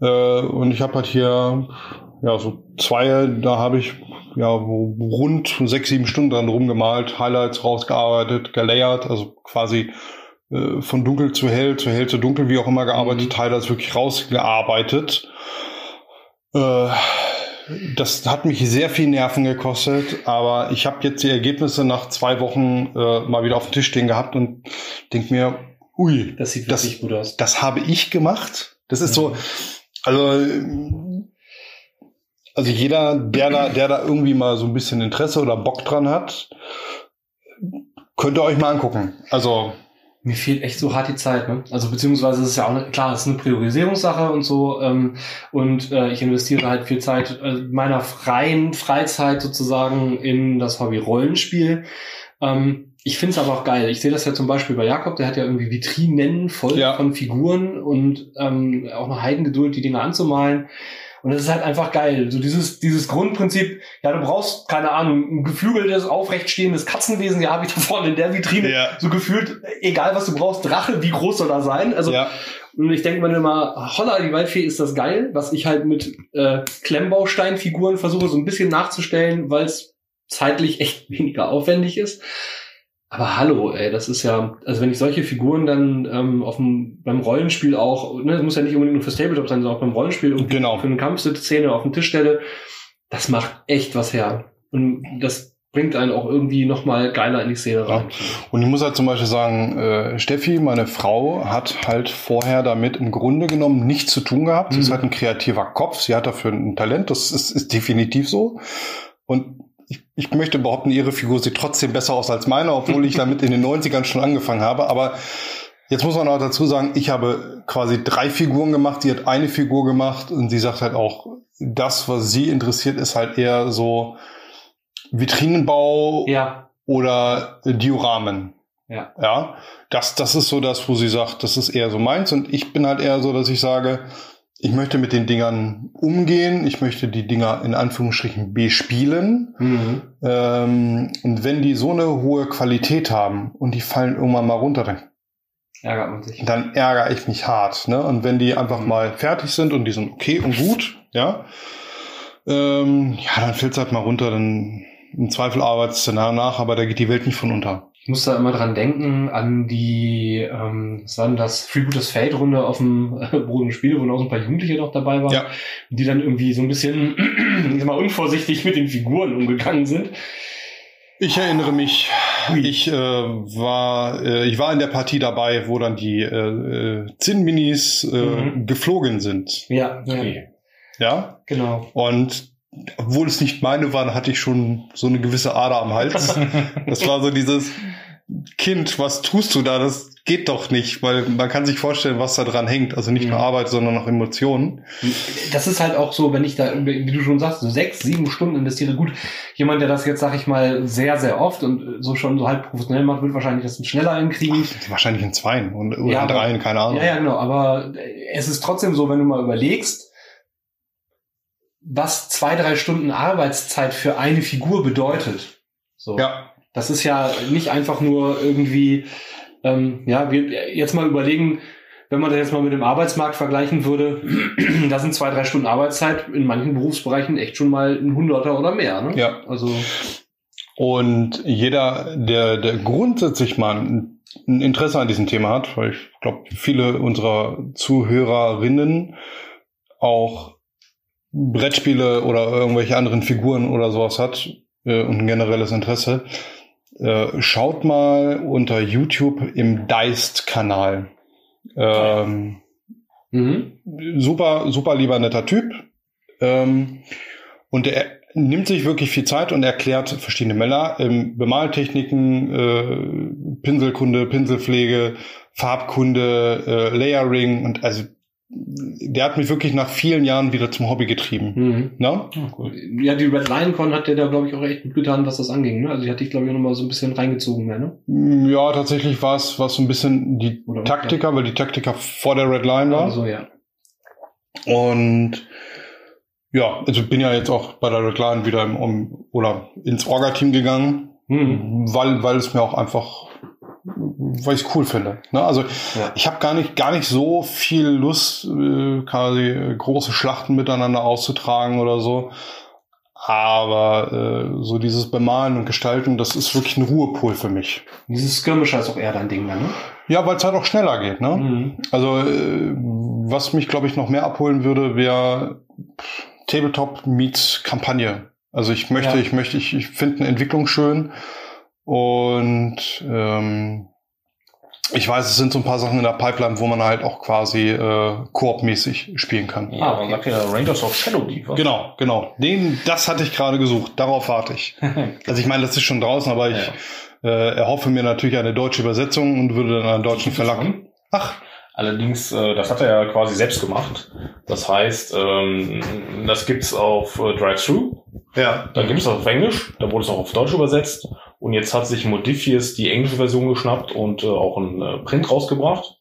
Äh, und ich habe halt hier ja so zwei, da habe ich ja rund sechs, sieben Stunden dran rumgemalt, Highlights rausgearbeitet, gelayert, also quasi äh, von dunkel zu hell, zu hell zu dunkel, wie auch immer gearbeitet, Mhm. Wirklich rausgearbeitet. Äh, das hat mich sehr viel Nerven gekostet, aber ich habe jetzt die Ergebnisse nach zwei Wochen äh, mal wieder auf dem Tisch stehen gehabt und denk mir, ui, Das sieht Das- wirklich gut aus. das habe ich gemacht. Das ist so, also, also jeder, der da, der da irgendwie mal so ein bisschen Interesse oder Bock dran hat, könnt ihr euch mal angucken. Also, Mir fehlt echt so hart die Zeit, ne? Also beziehungsweise es ist ja auch eine, klar, es ist eine Priorisierungssache und so. Ähm, und äh, ich investiere halt viel Zeit äh, meiner freien Freizeit sozusagen in das Hobby Rollenspiel. Ähm, ich finde es aber auch geil. Ich sehe das ja zum Beispiel bei Jakob, der hat ja irgendwie Vitrinen voll Ja. von Figuren und ähm, auch eine Heidengeduld, die Dinge anzumalen. Und das ist halt einfach geil. So dieses, dieses Grundprinzip, ja, du brauchst, keine Ahnung, ein geflügeltes, aufrechtstehendes Katzenwesen, ja, habe ich da vorne in der Vitrine Ja. so gefühlt, egal was du brauchst, Drache, wie groß soll er sein? Also, ja, und ich denke mir immer, holla, die Waldfee ist das geil, was ich halt mit äh, Klemmbausteinfiguren versuche, so ein bisschen nachzustellen, weil es zeitlich echt weniger aufwendig ist. Aber hallo, ey, das ist ja, also wenn ich solche Figuren dann ähm, auf dem, beim Rollenspiel auch, ne, das muss ja nicht unbedingt nur fürs Tabletop sein, sondern auch beim Rollenspiel irgendwie Genau. für eine Kampfszene auf den Tisch stelle, das macht echt was her. Und das bringt einen auch irgendwie nochmal geiler in die Szene rein. Und ich muss halt zum Beispiel sagen, äh, Steffi, meine Frau, hat halt vorher damit im Grunde genommen nichts zu tun gehabt. Sie ist Mhm. halt ein kreativer Kopf. Sie hat dafür ein Talent. Das ist, ist definitiv so. Und ich, möchte behaupten, ihre Figur sieht trotzdem besser aus als meine, obwohl ich damit in den 90ern schon angefangen habe. Aber jetzt muss man auch dazu sagen, ich habe quasi drei Figuren gemacht. Sie hat eine Figur gemacht und sie sagt halt auch, das, was sie interessiert, ist halt eher so Vitrinenbau Ja, oder Dioramen. Ja. Ja, das, das ist so das, wo sie sagt, das ist eher so meins. Und ich bin halt eher so, dass ich sage, ich möchte mit den Dingern umgehen. Ich möchte die Dinger in Anführungsstrichen bespielen. mhm. Ähm, und wenn die so eine hohe Qualität haben und die fallen irgendwann mal runter, dann, ärgert man sich. dann ärgere ich mich hart. Ne? Und wenn die einfach mal fertig sind und die sind okay und gut, ja, ähm, ja, dann fällt es halt mal runter. Dann im Zweifel arbeitest du nach, aber da geht die Welt nicht von unter. Ich muss da immer dran denken an die, ähm, was war denn das, Freebooters Fate Runde auf dem äh, Boden Spiel, wo noch ein paar Jugendliche noch dabei waren, Ja. die dann irgendwie so ein bisschen, ich sag mal, unvorsichtig mit den Figuren umgegangen sind. Ich erinnere mich, ich äh, war äh, ich war in der Partie dabei, wo dann die äh, äh, Zinn-Minis äh, Mhm. geflogen sind. Ja, ja. Okay. Ja. genau. Und obwohl es nicht meine waren, hatte ich schon so eine gewisse Ader am Hals. Das war so dieses Kind, was tust du da? Das geht doch nicht, weil man kann sich vorstellen, was da dran hängt. Also nicht nur. Arbeit, sondern auch Emotionen. Das ist halt auch so, wenn ich da, wie du schon sagst, so sechs, sieben Stunden investiere. Gut, jemand, der das jetzt, sag ich mal, sehr, sehr oft und so schon so halb professionell macht, wird wahrscheinlich das schneller hinkriegen. Wahrscheinlich in zweien und, oder Ja, dreien, keine Ahnung. Ja, ja, genau. Aber es ist trotzdem so, wenn du mal überlegst, was zwei, drei Stunden Arbeitszeit für eine Figur bedeutet. So. ja. Das ist ja nicht einfach nur irgendwie, ähm, ja, wir jetzt mal überlegen, wenn man das jetzt mal mit dem Arbeitsmarkt vergleichen würde, da sind zwei, drei Stunden Arbeitszeit in manchen Berufsbereichen echt schon mal ein Hunderter oder mehr. Ne? Ja. Also, Und jeder, der, der grundsätzlich mal ein Interesse an diesem Thema hat, weil ich glaube, viele unserer Zuhörerinnen auch Brettspiele oder irgendwelche anderen Figuren oder sowas hat äh, und ein generelles Interesse, äh, schaut mal unter YouTube im Deist-Kanal. Ähm, mhm. super, super lieber netter Typ. Ähm, und er nimmt sich wirklich viel Zeit und erklärt verschiedene Mela ähm, Bemaltechniken, äh, Pinselkunde, Pinselpflege, Farbkunde, äh, Layering und also der hat mich wirklich nach vielen Jahren wieder zum Hobby getrieben. Mhm. Ne? Ja, cool. Ja, die Red Lion Con hat der da, glaube ich, auch echt gut getan, was das anging. Ne? Also die hat dich, glaube ich, auch nochmal so ein bisschen reingezogen mehr, ne? Ja, tatsächlich war es so ein bisschen die Oder- Taktiker, weil die Taktiker vor der Red Line war. Also ja. Und ja, also bin ja jetzt auch bei der Red Line wieder im, um, oder ins Orga-Team gegangen, Mhm. weil, weil es mir auch einfach, weil ich es cool finde. Ne? Also Ja. ich habe gar nicht, gar nicht so viel Lust, äh, quasi äh, große Schlachten miteinander auszutragen oder so. Aber äh, so dieses Bemalen und Gestalten, das ist wirklich ein Ruhepol für mich. Dieses Skirmisher ist auch eher dein Ding ne? Ja, weil es halt auch schneller geht, ne? Mhm. Also, äh, was mich, glaube ich, noch mehr abholen würde, wäre Tabletop meets Kampagne. Also ich möchte, Ja. ich möchte, ich, ich finde eine Entwicklung schön und ähm, ich weiß, es sind so ein paar Sachen in der Pipeline, wo man halt auch quasi äh, koop-mäßig spielen kann. Ja, man sagt ja Rangers of Shadow Deep, was? Genau, genau. Den, das hatte ich gerade gesucht. Darauf warte ich. Also ich meine, das ist schon draußen, aber ich äh, erhoffe mir natürlich eine deutsche Übersetzung und würde dann einen deutschen Verlag. Ach, Allerdings, äh, das hat er ja quasi selbst gemacht. Das heißt, ähm, das gibt's auf äh, Drive-Thru, ja. dann gibt's das auf Englisch, da wurde es auch auf Deutsch übersetzt. Und jetzt hat sich Modifius die englische Version geschnappt und äh, auch ein äh, Print rausgebracht.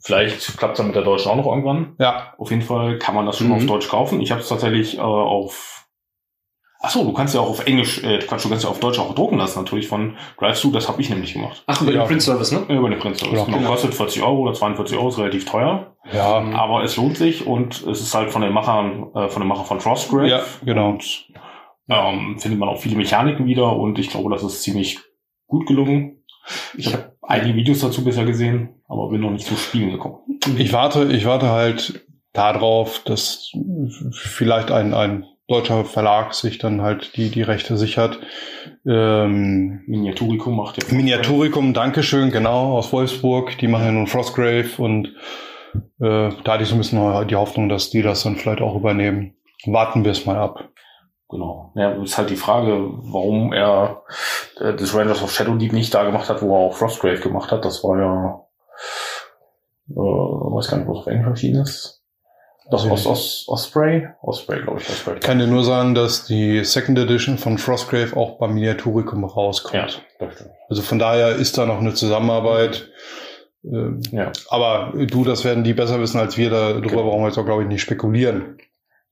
Vielleicht klappt es dann mit der deutschen auch noch irgendwann. Ja, Auf jeden Fall kann man das schon Mhm. auf Deutsch kaufen. Ich habe es tatsächlich äh, auf. Ach so, du kannst ja auch auf Englisch, äh, du kannst, du kannst ja auf Deutsch auch drucken lassen, natürlich von Drive-Thru. Das habe ich nämlich gemacht. Ach, über Ja. den Print Service, ne? Über den Print Service. Ja. Genau. Kostet 40 Euro oder 42 Euro, ist relativ teuer. ja. Aber es lohnt sich und es ist halt von den Machern, äh, von den Machern von Frostgrave. Ja, genau. Und ähm, findet man auch viele Mechaniken wieder und ich glaube, das ist ziemlich gut gelungen. Ich habe einige Videos dazu bisher gesehen, aber bin noch nicht zum Spielen gekommen. Ich warte, ich warte halt darauf, dass vielleicht ein, ein deutscher Verlag sich dann halt die, die Rechte sichert. Ähm, Miniaturikum macht ja. Miniaturicum, Dankeschön, genau, aus Wolfsburg. Die machen ja nun Frostgrave und äh, da hatte ich so ein bisschen die Hoffnung, dass die das dann vielleicht auch übernehmen. Warten wir es mal ab. Genau. Ja, ist halt die Frage, warum er äh, das Rangers of Shadow Deep nicht da gemacht hat, wo er auch Frostgrave gemacht hat. Das war ja, äh, weiß gar nicht, was auf Englisch erschienen ist. Das Also- Os Os Osprey? Osprey, glaube ich. Osprey. Ich kann dir nur sagen, dass die Second Edition von Frostgrave auch beim Miniaturicum rauskommt. ja, das stimmt. Also von daher ist da noch eine Zusammenarbeit. Ähm, Ja. Aber du, das werden die besser wissen als wir. Darüber Genau. brauchen wir jetzt auch, glaube ich, nicht spekulieren.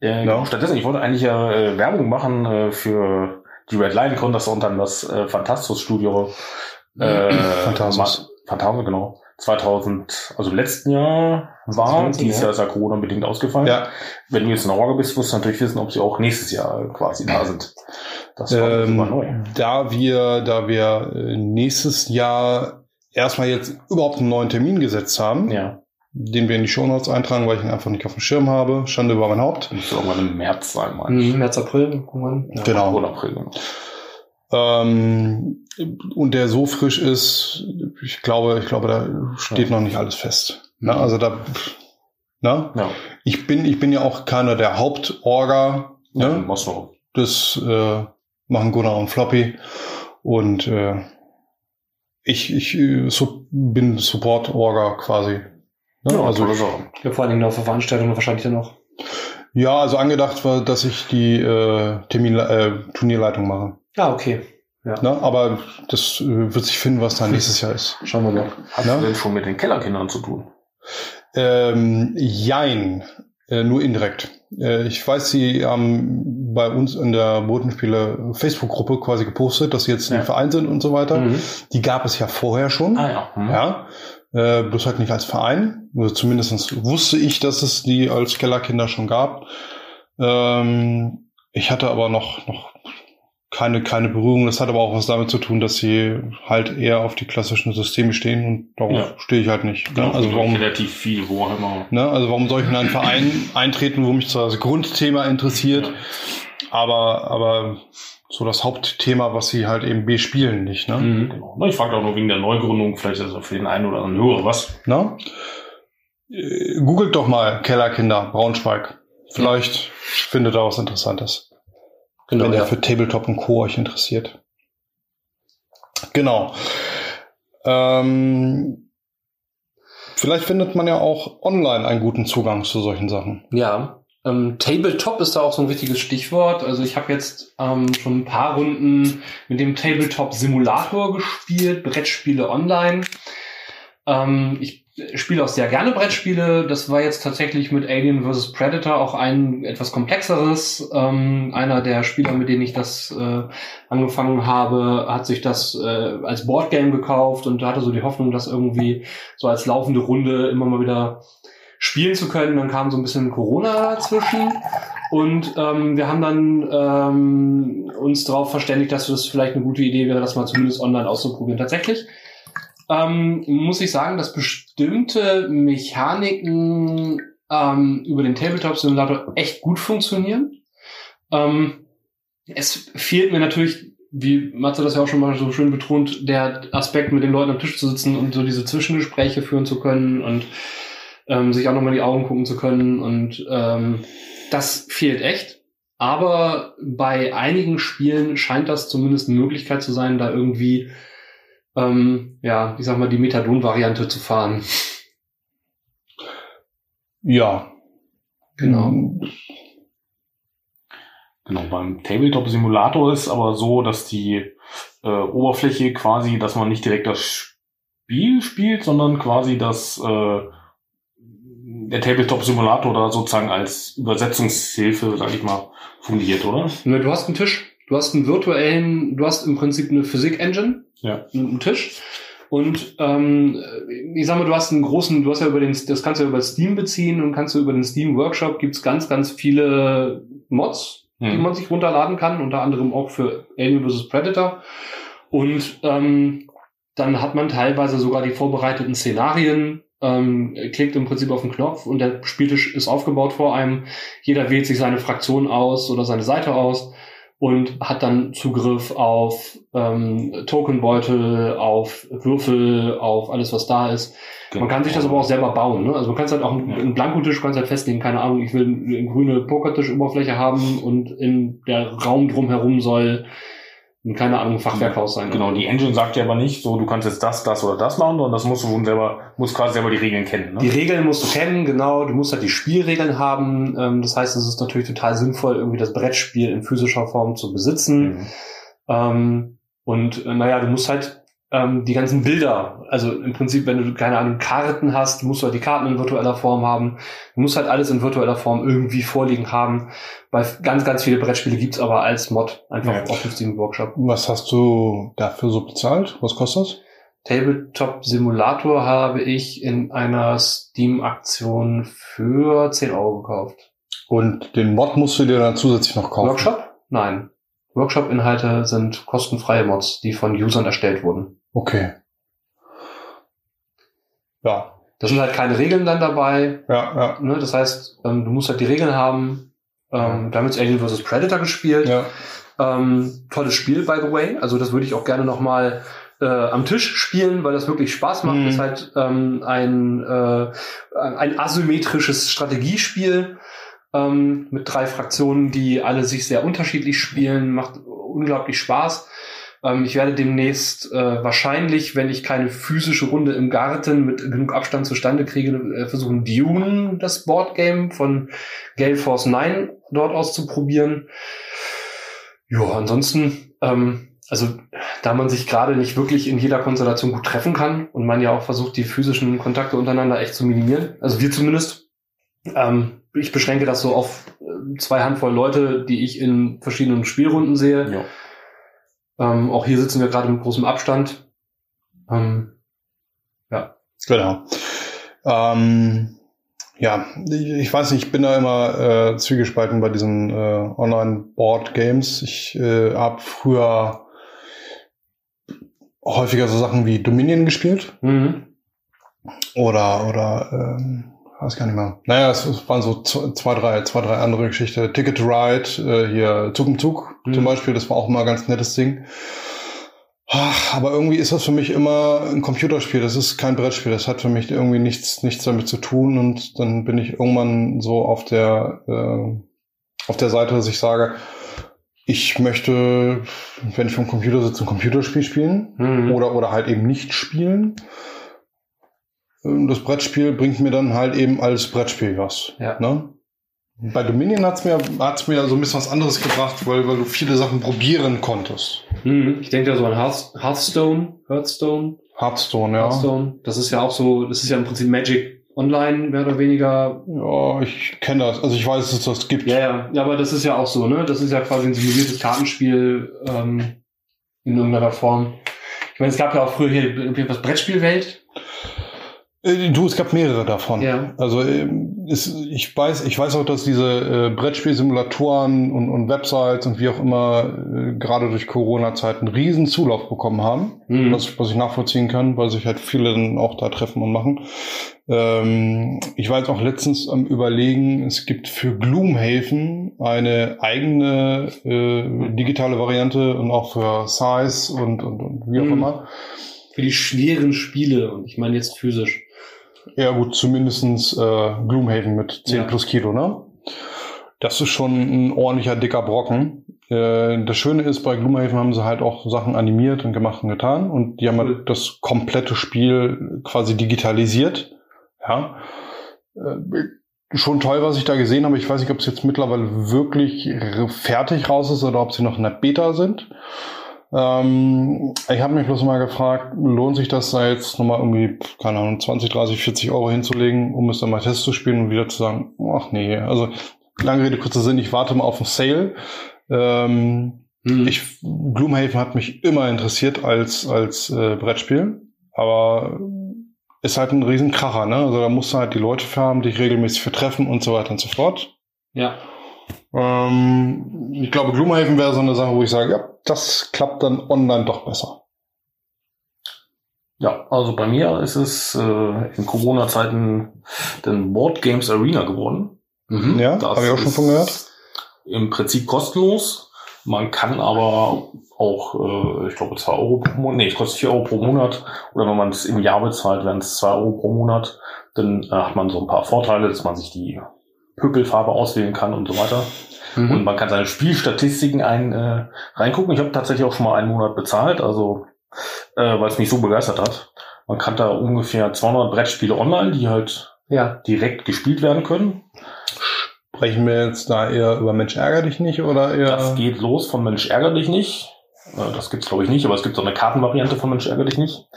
Äh, genau. Stattdessen, ich wollte eigentlich ja äh, Werbung machen äh, für die Red Lion Con, das und dann das äh, Phantastus Studio. Äh, Phantasus. ma- Phantasus, genau. 2000, also im letzten Jahr war, 2019, dieses ja. Jahr ist ja Corona bedingt ausgefallen. Ja, Wenn du jetzt in der Orga bist, musst du natürlich wissen, ob sie auch nächstes Jahr quasi da sind. Das war ähm, neu. da wir, da wir äh, nächstes Jahr erstmal jetzt überhaupt einen neuen Termin gesetzt haben, Ja, den wir in die Shownotes eintragen, weil ich ihn einfach nicht auf dem Schirm habe. Schande über mein Haupt. müsste irgendwann im März sein, meine ich. Mhm. März, April, irgendwann. Genau. Oder April, genau. Ähm, und der so frisch ist, ich glaube, ich glaube, da steht noch nicht alles fest. Ne? Also da, ne? Ja. Ich bin, ich bin ja auch keiner der Hauptorga. Ja, Ne? machst du. Das äh, machen Gunnar und Floppy. Und äh, ich, ich äh, su bin Support-Orga quasi. Ne? Ja, also, tolle Sache. Ja, vor allen Dingen auf der Veranstaltung wahrscheinlich dann noch. ja, also angedacht war, dass ich die äh, Termin, äh, Turnierleitung mache. Ja, okay. Ne? Aber das äh, wird sich finden, was dann nächstes Jahr ist. Schauen wir mal. Hast Ja. du denn schon mit den Kellerkindern zu tun? Ähm, jein, äh, nur indirekt. Äh, ich weiß, Sie haben bei uns in der Bodenspiele Facebook-Gruppe quasi gepostet, dass Sie jetzt Ja. ein Verein sind und so weiter. Mhm. Die gab es ja vorher schon. Ah ja. Hm. Ja, äh, bloß halt nicht als Verein. Also zumindest wusste ich, dass es die als Kellerkinder schon gab. Ähm, ich hatte aber noch, noch keine, keine Berührung. Das hat aber auch was damit zu tun, dass sie halt eher auf die klassischen Systeme stehen und darauf Ja. stehe ich halt nicht. Ja, Ne? Also warum, relativ viel Warhammer. ne? also warum soll ich in einen Verein eintreten, wo mich zwar das Grundthema interessiert, aber, aber so das Hauptthema, was sie halt eben bespielen, nicht, ne? Mhm. Genau. Na, Ich frage auch nur wegen der Neugründung, vielleicht ist das für den einen oder anderen Hörer was. Na? Äh, Googelt doch mal Kellerkinder Braunschweig. Vielleicht findet ihr was Interessantes. Genau, wenn ihr ja. für Tabletop und Co. euch interessiert. Genau. Ähm, vielleicht findet man ja auch online einen guten Zugang zu solchen Sachen. Ja, ähm, Tabletop ist da auch so ein wichtiges Stichwort. Also ich habe jetzt ähm, schon ein paar Runden mit dem Tabletop-Simulator gespielt, Brettspiele online. Ähm, ich spiele auch sehr gerne Brettspiele. Das war jetzt tatsächlich mit Alien vs. Predator auch ein etwas komplexeres. Ähm, einer der Spieler, mit denen ich das äh, angefangen habe, hat sich das äh, als Boardgame gekauft und hatte so die Hoffnung, das irgendwie so als laufende Runde immer mal wieder spielen zu können. Dann kam so ein bisschen Corona dazwischen und ähm, wir haben dann ähm, uns darauf verständigt, dass das vielleicht eine gute Idee wäre, das mal zumindest online auszuprobieren. Tatsächlich ähm, muss ich sagen, dass bestimmte Mechaniken ähm, über den Tabletop-Simulator echt gut funktionieren. Ähm, es fehlt mir natürlich, wie Matze das ja auch schon mal so schön betont, der Aspekt, mit den Leuten am Tisch zu sitzen und so diese Zwischengespräche führen zu können und ähm, sich auch nochmal in die Augen gucken zu können. Und ähm, das fehlt echt. Aber bei einigen Spielen scheint das zumindest eine Möglichkeit zu sein, da irgendwie, ähm, ja, ich sag mal, die Methadon-Variante zu fahren. Ja. Genau. Genau, beim Tabletop-Simulator ist aber so, dass die äh, Oberfläche quasi, dass man nicht direkt das Spiel spielt, sondern quasi das äh, der Tabletop-Simulator da sozusagen als Übersetzungshilfe, sag ich mal, fungiert, oder? Ne, Du hast einen Tisch, du hast einen virtuellen, du hast im Prinzip eine Physik-Engine, Ja. einen Tisch. Und ähm, ich sag mal, du hast einen großen, du hast ja über den, das kannst du ja über Steam beziehen und kannst du über den Steam Workshop gibt's ganz, ganz viele Mods, die Hm. man sich runterladen kann, unter anderem auch für Alien vs. Predator. Und ähm, dann hat man teilweise sogar die vorbereiteten Szenarien, ähm, klickt im Prinzip auf den Knopf und der Spieltisch ist aufgebaut vor einem. Jeder wählt sich seine Fraktion aus oder seine Seite aus und hat dann Zugriff auf ähm, Tokenbeutel, auf Würfel, auf alles, was da ist. Man kann sich das aber auch selber bauen. Ne? Also man kann es halt auch einen, Ja. einen Blankotisch, kannst halt festlegen, keine Ahnung, ich will eine grüne Pokertischoberfläche haben und in der Raum drumherum soll keine Ahnung, Fachwerkhaus sein. Genau, die Engine sagt ja aber nicht, so du kannst jetzt das, das oder das machen, sondern das musst du wohl selber, musst quasi selber die Regeln kennen. Die Ne? Regeln musst du kennen, genau. Du musst halt die Spielregeln haben. Ähm, das heißt, es ist natürlich total sinnvoll, irgendwie das Brettspiel in physischer Form zu besitzen. Mhm. Ähm, und äh, naja, du musst halt ähm, die ganzen Bilder, also im Prinzip, wenn du keine Ahnung, Karten hast, musst du halt die Karten in virtueller Form haben. Du musst halt alles in virtueller Form irgendwie vorliegen haben. Weil ganz, ganz viele Brettspiele gibt's aber als Mod einfach Ja. auf dem Steam Workshop. Was hast du dafür so bezahlt? Was kostet das? Tabletop Simulator habe ich in einer Steam-Aktion für 10 Euro gekauft. Und den Mod musst du dir dann zusätzlich noch kaufen. Workshop? Nein. Workshop-Inhalte sind kostenfreie Mods, die von Usern erstellt wurden. Okay. Ja, Da sind halt keine Regeln dann dabei. ja, ja. Ne? Das heißt, ähm, du musst halt die Regeln haben. Ähm, wir haben jetzt Alien vs. Predator gespielt. ja. Ähm, tolles Spiel, by the way. Also das würde ich auch gerne noch mal äh, am Tisch spielen, weil das wirklich Spaß macht. Mhm. Das ist halt ähm, ein, äh, ein asymmetrisches Strategiespiel ähm, mit drei Fraktionen, die alle sich sehr unterschiedlich spielen. Macht unglaublich Spaß. Ähm, ich werde demnächst äh, wahrscheinlich, wenn ich keine physische Runde im Garten mit genug Abstand zustande kriege, äh, versuchen Dune, das Boardgame von Gale Force 9 dort auszuprobieren. Ja, ansonsten, ähm, also da man sich gerade nicht wirklich in jeder Konstellation gut treffen kann und man ja auch versucht, die physischen Kontakte untereinander echt zu minimieren, also wir zumindest, ähm, ich beschränke das so auf äh, zwei Handvoll Leute, die ich in verschiedenen Spielrunden sehe. Ja. Ähm, auch hier sitzen wir gerade mit großem Abstand. Ähm, Genau. Ähm, ja, ich, ich weiß nicht, ich bin da immer äh, zwiegespalten bei diesen äh, Online-Board-Games. Ich äh, habe früher häufiger so Sachen wie Dominion gespielt mhm. oder oder ähm, weiß gar nicht mehr. Naja, es, waren so zwei, drei, zwei, drei andere Geschichten. Ticket to Ride, äh, hier Zug um Zug Mhm. zum Beispiel, das war auch mal ein ganz nettes Ding. Ach, Aber irgendwie ist das für mich immer ein Computerspiel. Das ist kein Brettspiel. Das hat für mich irgendwie nichts, nichts damit zu tun. Und dann bin ich irgendwann so auf der, äh, auf der Seite, dass ich sage, ich möchte, wenn ich vom Computer sitze, ein Computerspiel spielen Mhm. oder, oder halt eben nicht spielen. Ähm, Das Brettspiel bringt mir dann halt eben als Brettspiel was. Ja. Ne? Bei Dominion hat's mir, hat's mir so ein bisschen was anderes gebracht, weil, weil du viele Sachen probieren konntest. Mhm. Ich denke da so an Hearth Hearthstone, Hearthstone, Hearthstone, ja. Hearthstone. Das ist ja auch so, das ist ja im Prinzip Magic Online, mehr oder weniger. Ja, ich kenne das. Also ich weiß, dass es das gibt. Ja, ja, ja, aber das ist ja auch so, ne? Das ist ja quasi ein simuliertes Kartenspiel ähm, in irgendeiner Form. Ich meine, es gab ja auch früher hier irgendwie was Brettspielwelt. Äh, Du, es gab mehrere davon. Ja. Also ähm, es, ich weiß, ich weiß auch, dass diese äh, Brettspielsimulatoren und, und Websites und wie auch immer äh, gerade durch Corona-Zeiten einen riesen Zulauf bekommen haben, Mhm. was, was ich nachvollziehen kann, weil sich halt viele dann auch da treffen und machen. Ähm, ich war jetzt auch letztens am überlegen, es gibt für Gloomhaven eine eigene äh, digitale Variante und auch für Size und, und, und wie auch Mhm. immer. Für die schweren Spiele. Und ich meine jetzt physisch. Ja gut, zumindestens äh, Gloomhaven mit 10 Ja. plus Kilo, ne? Das ist schon ein ordentlicher dicker Brocken. Äh, das Schöne ist, bei Gloomhaven haben sie halt auch Sachen animiert und gemacht und getan und die haben Cool. halt das komplette Spiel quasi digitalisiert. Ja. Äh, schon toll, was ich da gesehen habe. Ich weiß nicht, ob es jetzt mittlerweile wirklich fertig raus ist oder ob sie noch in der Beta sind. Ähm, ich habe mich bloß mal gefragt, lohnt sich das da jetzt nochmal irgendwie, keine Ahnung, 20, 30, 40 Euro hinzulegen, um es dann mal Test zu spielen und wieder zu sagen, ach nee, also lange Rede, kurzer Sinn, ich warte mal auf einen Sale. Ähm, Mhm. ich, Gloomhaven hat mich immer interessiert als, als äh, Brettspiel, aber ist halt ein Riesenkracher, ne? Also da musst du halt die Leute für haben, dich regelmäßig für treffen und so weiter und so fort. ja. Ähm, ich glaube, Gloomhaven wäre so eine Sache, wo ich sage, ja, das klappt dann online doch besser. Ja, also bei mir ist es äh, in Corona-Zeiten den Board Games Arena geworden. Mhm. Ja, habe ich auch schon von gehört. Im Prinzip kostenlos. Man kann aber auch, äh, ich glaube, 2 Euro pro Monat, nee, es kostet 4 Euro pro Monat. Oder wenn man es im Jahr bezahlt, wären es 2 Euro pro Monat. Dann äh, hat man so ein paar Vorteile, dass man sich die Pökelfarbe auswählen kann und so weiter. Und Mhm. man kann seine Spielstatistiken ein, äh, reingucken. Ich habe tatsächlich auch schon mal einen Monat bezahlt, also äh, weil es mich so begeistert hat. Man kann da ungefähr 200 Brettspiele online, die halt Ja. direkt gespielt werden können. Sprechen wir jetzt da eher über Mensch ärger dich nicht oder eher. Das geht los von Mensch ärger dich nicht. Äh, Das gibt's glaube ich nicht, aber es gibt so eine Kartenvariante von Mensch ärger dich nicht.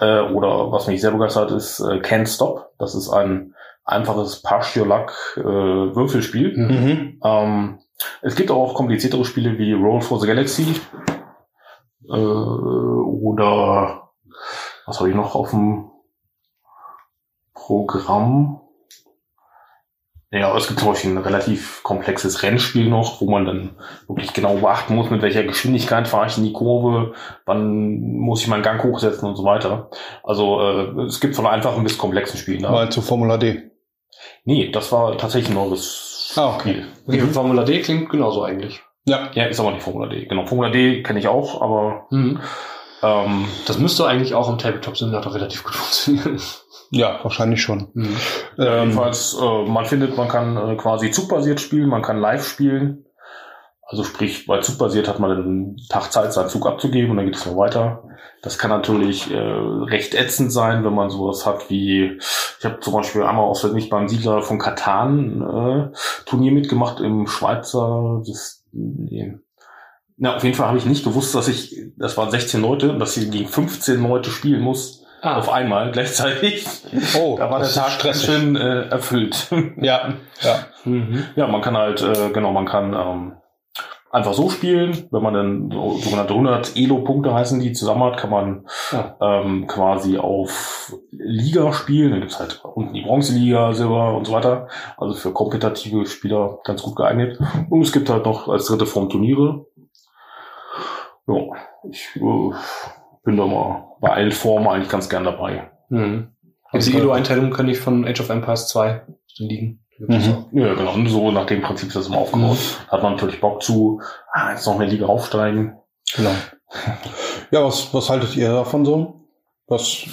Äh, Oder was mich sehr begeistert ist äh, Can't Stop. Das ist ein einfaches Push Your Luck äh, Würfelspiel. Mhm. Ähm, es gibt auch kompliziertere Spiele wie Roll for the Galaxy äh, oder was habe ich noch auf dem Programm? Ja, es gibt zum Beispiel ein relativ komplexes Rennspiel noch, wo man dann wirklich genau beachten muss, mit welcher Geschwindigkeit fahre ich in die Kurve, wann muss ich meinen Gang hochsetzen und so weiter. Also äh, es gibt von einfachen bis komplexen Spielen. Da. Mal zu Formula D. Nee, das war tatsächlich ein neues Ah, okay. Spiel. Okay, Formula D klingt genauso eigentlich. Ja. Ja, ist aber nicht Formula D. Genau, Formula D kenne ich auch, aber Mhm. ähm, Das müsste eigentlich auch im Tabletop Simulator relativ gut funktionieren. Ja, wahrscheinlich schon. Mhm. Ähm, jedenfalls, äh, man findet, man kann äh, quasi zugbasiert spielen, man kann live spielen. Also sprich, bei zugbasiert hat man einen Tag Zeit, seinen Zug abzugeben und dann geht es noch weiter. Das kann natürlich äh, recht ätzend sein, wenn man sowas hat wie, ich habe zum Beispiel einmal aus nicht beim Siedler von Katan äh, Turnier mitgemacht im Schweizer, das, nee. Na, auf jeden Fall habe ich nicht gewusst, dass ich, das waren 16 Leute, dass ich gegen 15 Leute spielen muss, Ah, auf einmal gleichzeitig. oh, Da war der das Tag stressig. schön äh, erfüllt. Ja, ja. Mhm. ja, man kann halt, äh, genau, man kann ähm, einfach so spielen. Wenn man dann so, sogenannte 100 Elo-Punkte heißen die zusammen hat, kann man Ja. ähm, quasi auf Liga spielen. Dann gibt's halt unten die Bronzeliga, Silber und so weiter. Also für kompetitive Spieler ganz gut geeignet. Und es gibt halt noch als dritte Form Turniere. Ja, ich äh, bin da mal bei allen Formen eigentlich ganz gern dabei. Mhm. Diese Elo-Einteilung kann ich von Age of Empires 2 liegen. Mhm. Ja, genau. Und so nach dem Prinzip ist das immer aufgebaut. Hat man natürlich Bock zu, ah, jetzt noch eine Liga aufsteigen. Genau. Ja, was, was haltet ihr davon so? Was,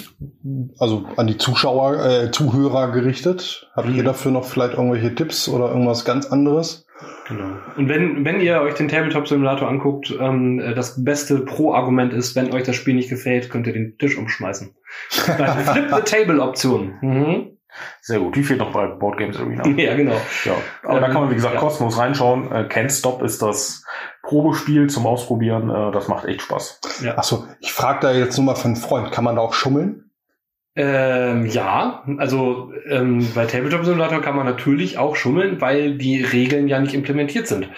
also an die Zuschauer, äh, Zuhörer gerichtet? Habt ihr Mhm. dafür noch vielleicht irgendwelche Tipps oder irgendwas ganz anderes? Genau. Und wenn, wenn ihr euch den Tabletop Simulator anguckt, ähm, äh, das beste Pro-Argument ist, wenn euch das Spiel nicht gefällt, könnt ihr den Tisch umschmeißen. Flip the Table Option. Mhm. Sehr gut. Die fehlt noch bei Board Games Arena. Ja, genau. ja. Aber da Ähm, kann man, wie gesagt, ja. kostenlos reinschauen. Äh, Can't Stop ist das Probespiel zum Ausprobieren. Äh, das macht echt Spaß. Achso, ich frage da jetzt nur mal für einen Freund, kann man da auch schummeln? Ähm, ja, also ähm, bei Tabletop Simulator kann man natürlich auch schummeln, weil die Regeln ja nicht implementiert sind.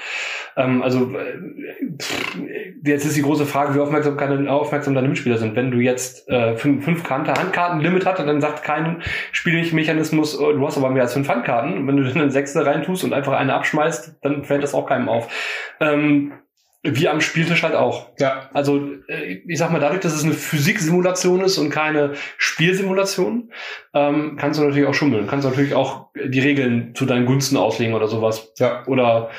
Ähm, also äh, pff, jetzt ist die große Frage, wie aufmerksam, kann, aufmerksam deine Mitspieler sind. Wenn du jetzt äh, fünf, fünf Kante Handkarten-Limit hast, dann sagt kein Spielmechanismus, oh, du hast aber mehr als fünf Handkarten. Und wenn du dann eine Sechste reintust und einfach eine abschmeißt, dann fällt das auch keinem auf. Ähm, wie am Spieltisch halt auch. Ja. Also äh, ich sag mal, dadurch, dass es eine Physiksimulation ist und keine Spielsimulation, ähm, kannst du natürlich auch schummeln. Kannst natürlich auch die Regeln zu deinen Gunsten auslegen oder sowas. Ja. Oder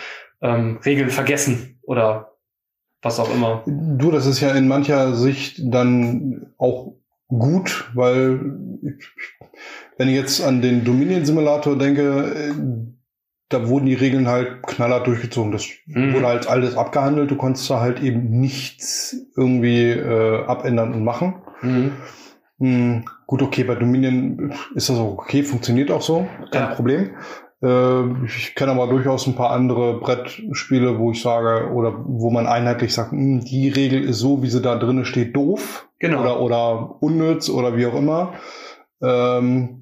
ähm, Regeln vergessen oder was auch immer. Du, das ist ja in mancher Sicht dann auch gut, weil wenn ich jetzt an den Dominion-Simulator denke, äh, da wurden die Regeln halt knallhart durchgezogen. Das Mhm. wurde halt alles abgehandelt. Du konntest da halt eben nichts irgendwie äh, abändern und machen. Mhm. Hm, gut, okay, bei Dominion ist das auch okay, funktioniert auch so, kein Ja. Problem. Äh, ich kenne aber durchaus ein paar andere Brettspiele, wo ich sage, oder wo man einheitlich sagt, hm, die Regel ist so, wie sie da drinnen steht, doof Genau. oder, oder unnütz oder wie auch immer. Ähm,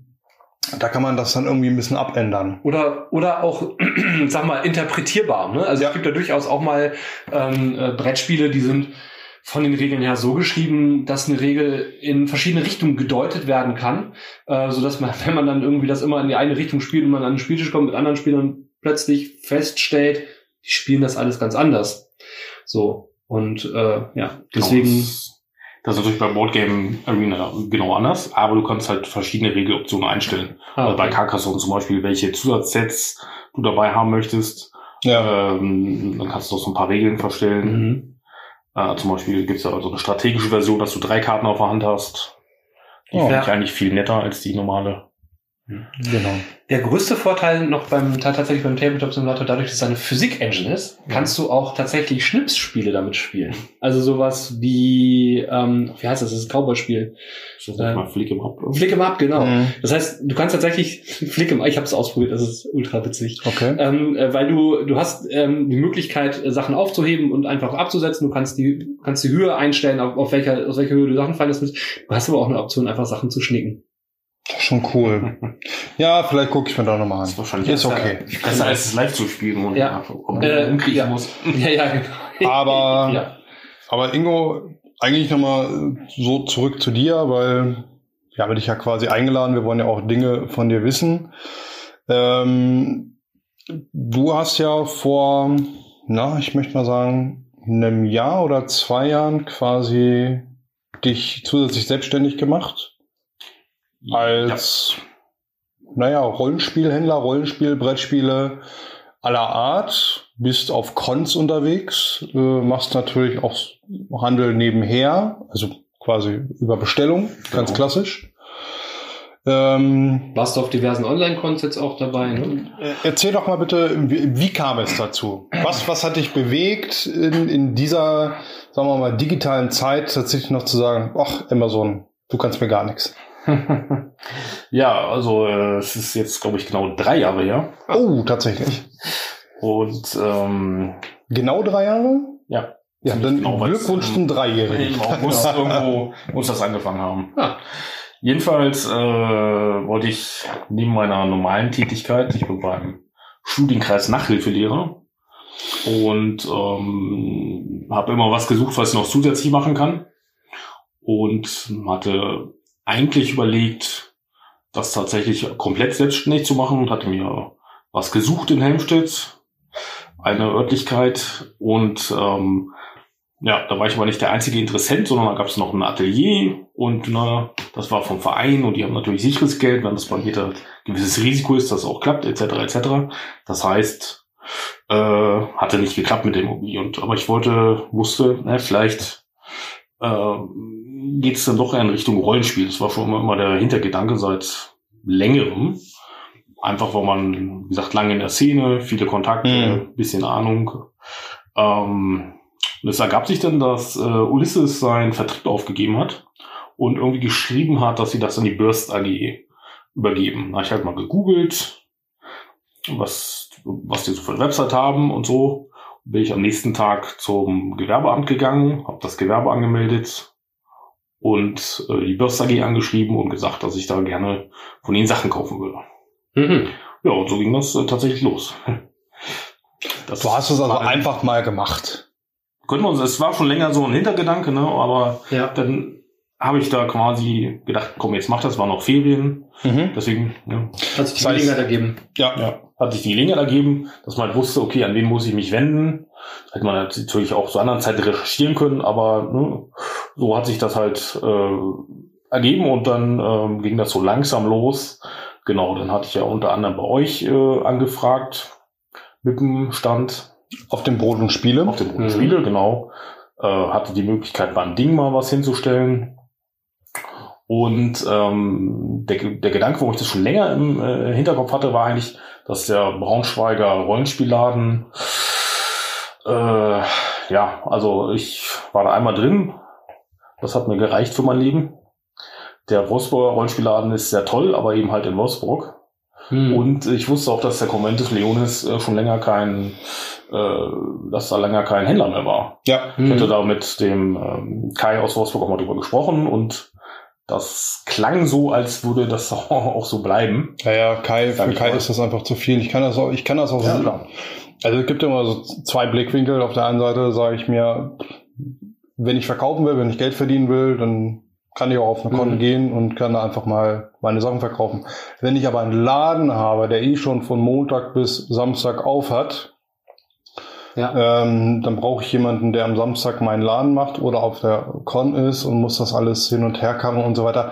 da kann man das dann irgendwie ein bisschen abändern. Oder, oder auch, sag mal, interpretierbar. Ne? Also Ja. es gibt ja durchaus auch mal ähm, äh, Brettspiele, die sind von den Regeln her so geschrieben, dass eine Regel in verschiedene Richtungen gedeutet werden kann, äh, so dass man, wenn man dann irgendwie das immer in die eine Richtung spielt und man an den Spieltisch kommt mit anderen Spielern, plötzlich feststellt, die spielen das alles ganz anders. So und äh, ja, deswegen. Das, ist natürlich bei Board Game Arena genau anders, aber du kannst halt verschiedene Regeloptionen einstellen. Ah, Also bei okay. Carcassonne zum Beispiel, welche Zusatzsets du dabei haben möchtest. Ja. Ähm, dann kannst du noch so ein paar Regeln verstellen. Mhm. Äh, zum Beispiel gibt es ja also eine strategische Version, dass du drei Karten auf der Hand hast. Die Oh. finde ich eigentlich viel netter als die normale. Genau. Der größte Vorteil noch beim tatsächlich beim Tabletop Simulator, dadurch, dass es eine Physik-Engine ist, kannst du auch tatsächlich Schnipsspiele damit spielen. Also sowas wie, ähm, wie heißt das, das ist ein Cowboy-Spiel. Ist das Äh, Flick im Up? Flick 'em Up, genau. Mhm. Das heißt, du kannst tatsächlich Flick 'em, ich habe es ausprobiert, das ist ultra witzig. Okay. Ähm, äh, weil du du hast ähm, die Möglichkeit äh, Sachen aufzuheben und einfach abzusetzen. Du kannst die du kannst die Höhe einstellen, auf, auf welcher aus welcher Höhe du Sachen fallen lässt. Du hast aber auch eine Option, einfach Sachen zu schnicken. Schon cool. Ja, vielleicht gucke ich mir da nochmal Das ist an. wahrscheinlich Ist besser- okay. Besser als es live zu spielen und Ja. Äh, umkriechen ja. muss. ja, ja, genau. Aber, ja. aber Ingo, eigentlich nochmal so zurück zu dir, weil wir haben dich ja quasi eingeladen. Wir wollen ja auch Dinge von dir wissen. Ähm, du hast ja vor, na, ich möchte mal sagen, einem Jahr oder zwei Jahren quasi dich zusätzlich selbstständig gemacht als, naja, Rollenspielhändler, Rollenspiel, Brettspiele aller Art. bist auf Cons unterwegs, äh, machst natürlich auch Handel nebenher, also quasi über Bestellung, ganz Genau. klassisch. Ähm, Warst du auf diversen Online-Cons jetzt auch dabei, ne? äh, erzähl doch mal bitte, wie, wie kam es dazu? Was, was hat dich bewegt, in, in dieser, sagen wir mal, digitalen Zeit tatsächlich noch zu sagen, ach, Amazon, du kannst mir gar nichts. ja, also äh, es ist jetzt, glaube ich, genau drei Jahre her. Oh, tatsächlich. Und ähm, Genau drei Jahre? ja, Ja, dann Genau, Glückwunsch zum Dreijährigen. im August irgendwo muss das angefangen haben. Ah. Jedenfalls äh, wollte ich neben meiner normalen Tätigkeit, ich bin beim Studienkreis Nachhilfelehrer und ähm, habe immer was gesucht, was ich noch zusätzlich machen kann und hatte eigentlich überlegt, das tatsächlich komplett selbstständig zu machen und hatte mir was gesucht in Helmstedt, eine Örtlichkeit und ähm, ja, da war ich aber nicht der einzige Interessent, sondern da gab es noch ein Atelier und na, das war vom Verein und die haben natürlich sicheres Geld, wenn das bei jeder ein gewisses Risiko ist, dass es auch klappt, etc. etc. Das heißt, äh, hatte nicht geklappt mit der Immobilie. Und aber ich wollte, wusste, ne, vielleicht äh, geht es dann doch eher in Richtung Rollenspiel. Das war schon immer, der Hintergedanke seit längerem. Einfach, weil man, wie gesagt, lange in der Szene, viele Kontakte, Mhm. bisschen Ahnung. Ähm, und es ergab sich dann, dass äh, Ulysses seinen Vertrieb aufgegeben hat und irgendwie geschrieben hat, dass sie das an die Burst AG übergeben. Da habe ich halt mal gegoogelt, was, was die so für eine Website haben und so. Bin ich am nächsten Tag zum Gewerbeamt gegangen, habe das Gewerbe angemeldet und äh, die Burst AG angeschrieben und gesagt, dass ich da gerne von ihnen Sachen kaufen würde. Mhm. Ja, und so ging das äh, tatsächlich los. Das Du hast es also einfach mal gemacht. Können wir uns, es war schon länger so ein Hintergedanke, ne? aber Ja. dann habe ich da quasi gedacht, komm, jetzt mach das, war noch Ferien, Mhm. deswegen ja, Hat sich die Gelegenheit ergeben. Ja. ja, hat sich die Gelegenheit ergeben, dass man halt wusste, okay, an wen muss ich mich wenden. Hätte man natürlich auch zu anderen Zeiten recherchieren können, aber ne, so hat sich das halt äh, ergeben und dann ähm, ging das so langsam los. Genau, dann hatte ich ja unter anderem bei euch äh, angefragt mit dem Stand Auf dem Brot und Spiele. auf dem Mhm. Spiele, genau. Äh, hatte die Möglichkeit, beim Ding mal was hinzustellen. Und ähm, der, der Gedanke, wo ich das schon länger im äh, Hinterkopf hatte, war eigentlich, dass der Braunschweiger Rollenspielladen, äh, ja, also ich war da einmal drin. Das hat mir gereicht für mein Leben. Der Wolfsburger Rollenspielladen ist sehr toll, aber eben halt in Wolfsburg. Mhm. Und ich wusste auch, dass der Conventus Leonis äh, schon länger kein, äh, dass da länger kein Händler mehr war. Ja. Ich hatte Mhm. da mit dem ähm, Kai aus Wolfsburg auch mal drüber gesprochen und das klang so, als würde das auch so bleiben. Ja, ja, Kai, für Kai mal. ist das einfach zu viel. Ich kann das auch, ich kann das auch Ja, so- klar. Also es gibt immer so zwei Blickwinkel. Auf der einen Seite sage ich mir, wenn ich verkaufen will, wenn ich Geld verdienen will, dann kann ich auch auf eine Konto Mhm. gehen und kann da einfach mal meine Sachen verkaufen. Wenn ich aber einen Laden habe, der eh schon von Montag bis Samstag auf hat, Ja. ähm, dann brauche ich jemanden, der am Samstag meinen Laden macht oder auf der Con ist und muss das alles hin und her karren und so weiter.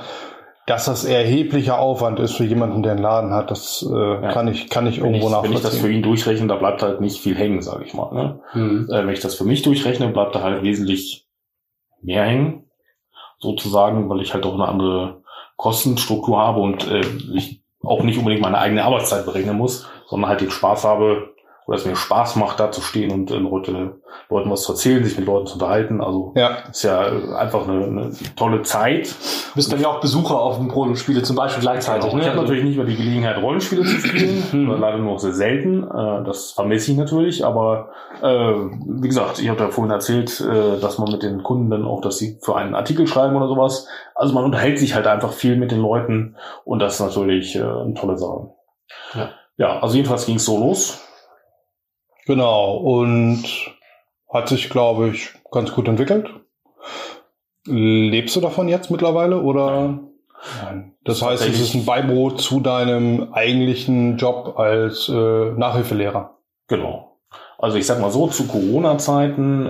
Dass das erheblicher Aufwand ist für jemanden, der einen Laden hat, das äh, Ja. kann ich kann ich Wenn ich, irgendwo wenn ich das für nachvollziehen. ihn durchrechne, da bleibt halt nicht viel hängen, sage ich mal. Ne? Mhm. Äh, wenn ich das für mich durchrechne, bleibt da halt wesentlich mehr hängen, sozusagen, weil ich halt auch eine andere Kostenstruktur habe und äh, ich auch nicht unbedingt meine eigene Arbeitszeit berechnen muss, sondern halt den Spaß habe oder es mir Spaß macht, da zu stehen und äh, Leute, Leuten was zu erzählen, sich mit Leuten zu unterhalten. Also Ja, ist ja äh, einfach eine, eine tolle Zeit. Bist dann ja auch Besucher auf dem Brot und Spiele zum Beispiel gleichzeitig. Genau. Ich ne? habe natürlich nicht mehr die Gelegenheit, Rollenspiele zu spielen. Oder leider nur noch sehr selten. Äh, Das vermisse ich natürlich. Aber äh, wie gesagt, ich habe ja vorhin erzählt, äh, dass man mit den Kunden dann auch, dass sie für einen Artikel schreiben oder sowas. Also man unterhält sich halt einfach viel mit den Leuten und das ist natürlich äh, eine tolle Sache. Ja. ja, also jedenfalls ging es so los. Genau. Und hat sich, glaube ich, ganz gut entwickelt. Lebst du davon jetzt mittlerweile oder? Nein. Das heißt, es ist ein Beibrot zu deinem eigentlichen Job als äh, Nachhilfelehrer. Genau. Also ich sag mal so, zu Corona-Zeiten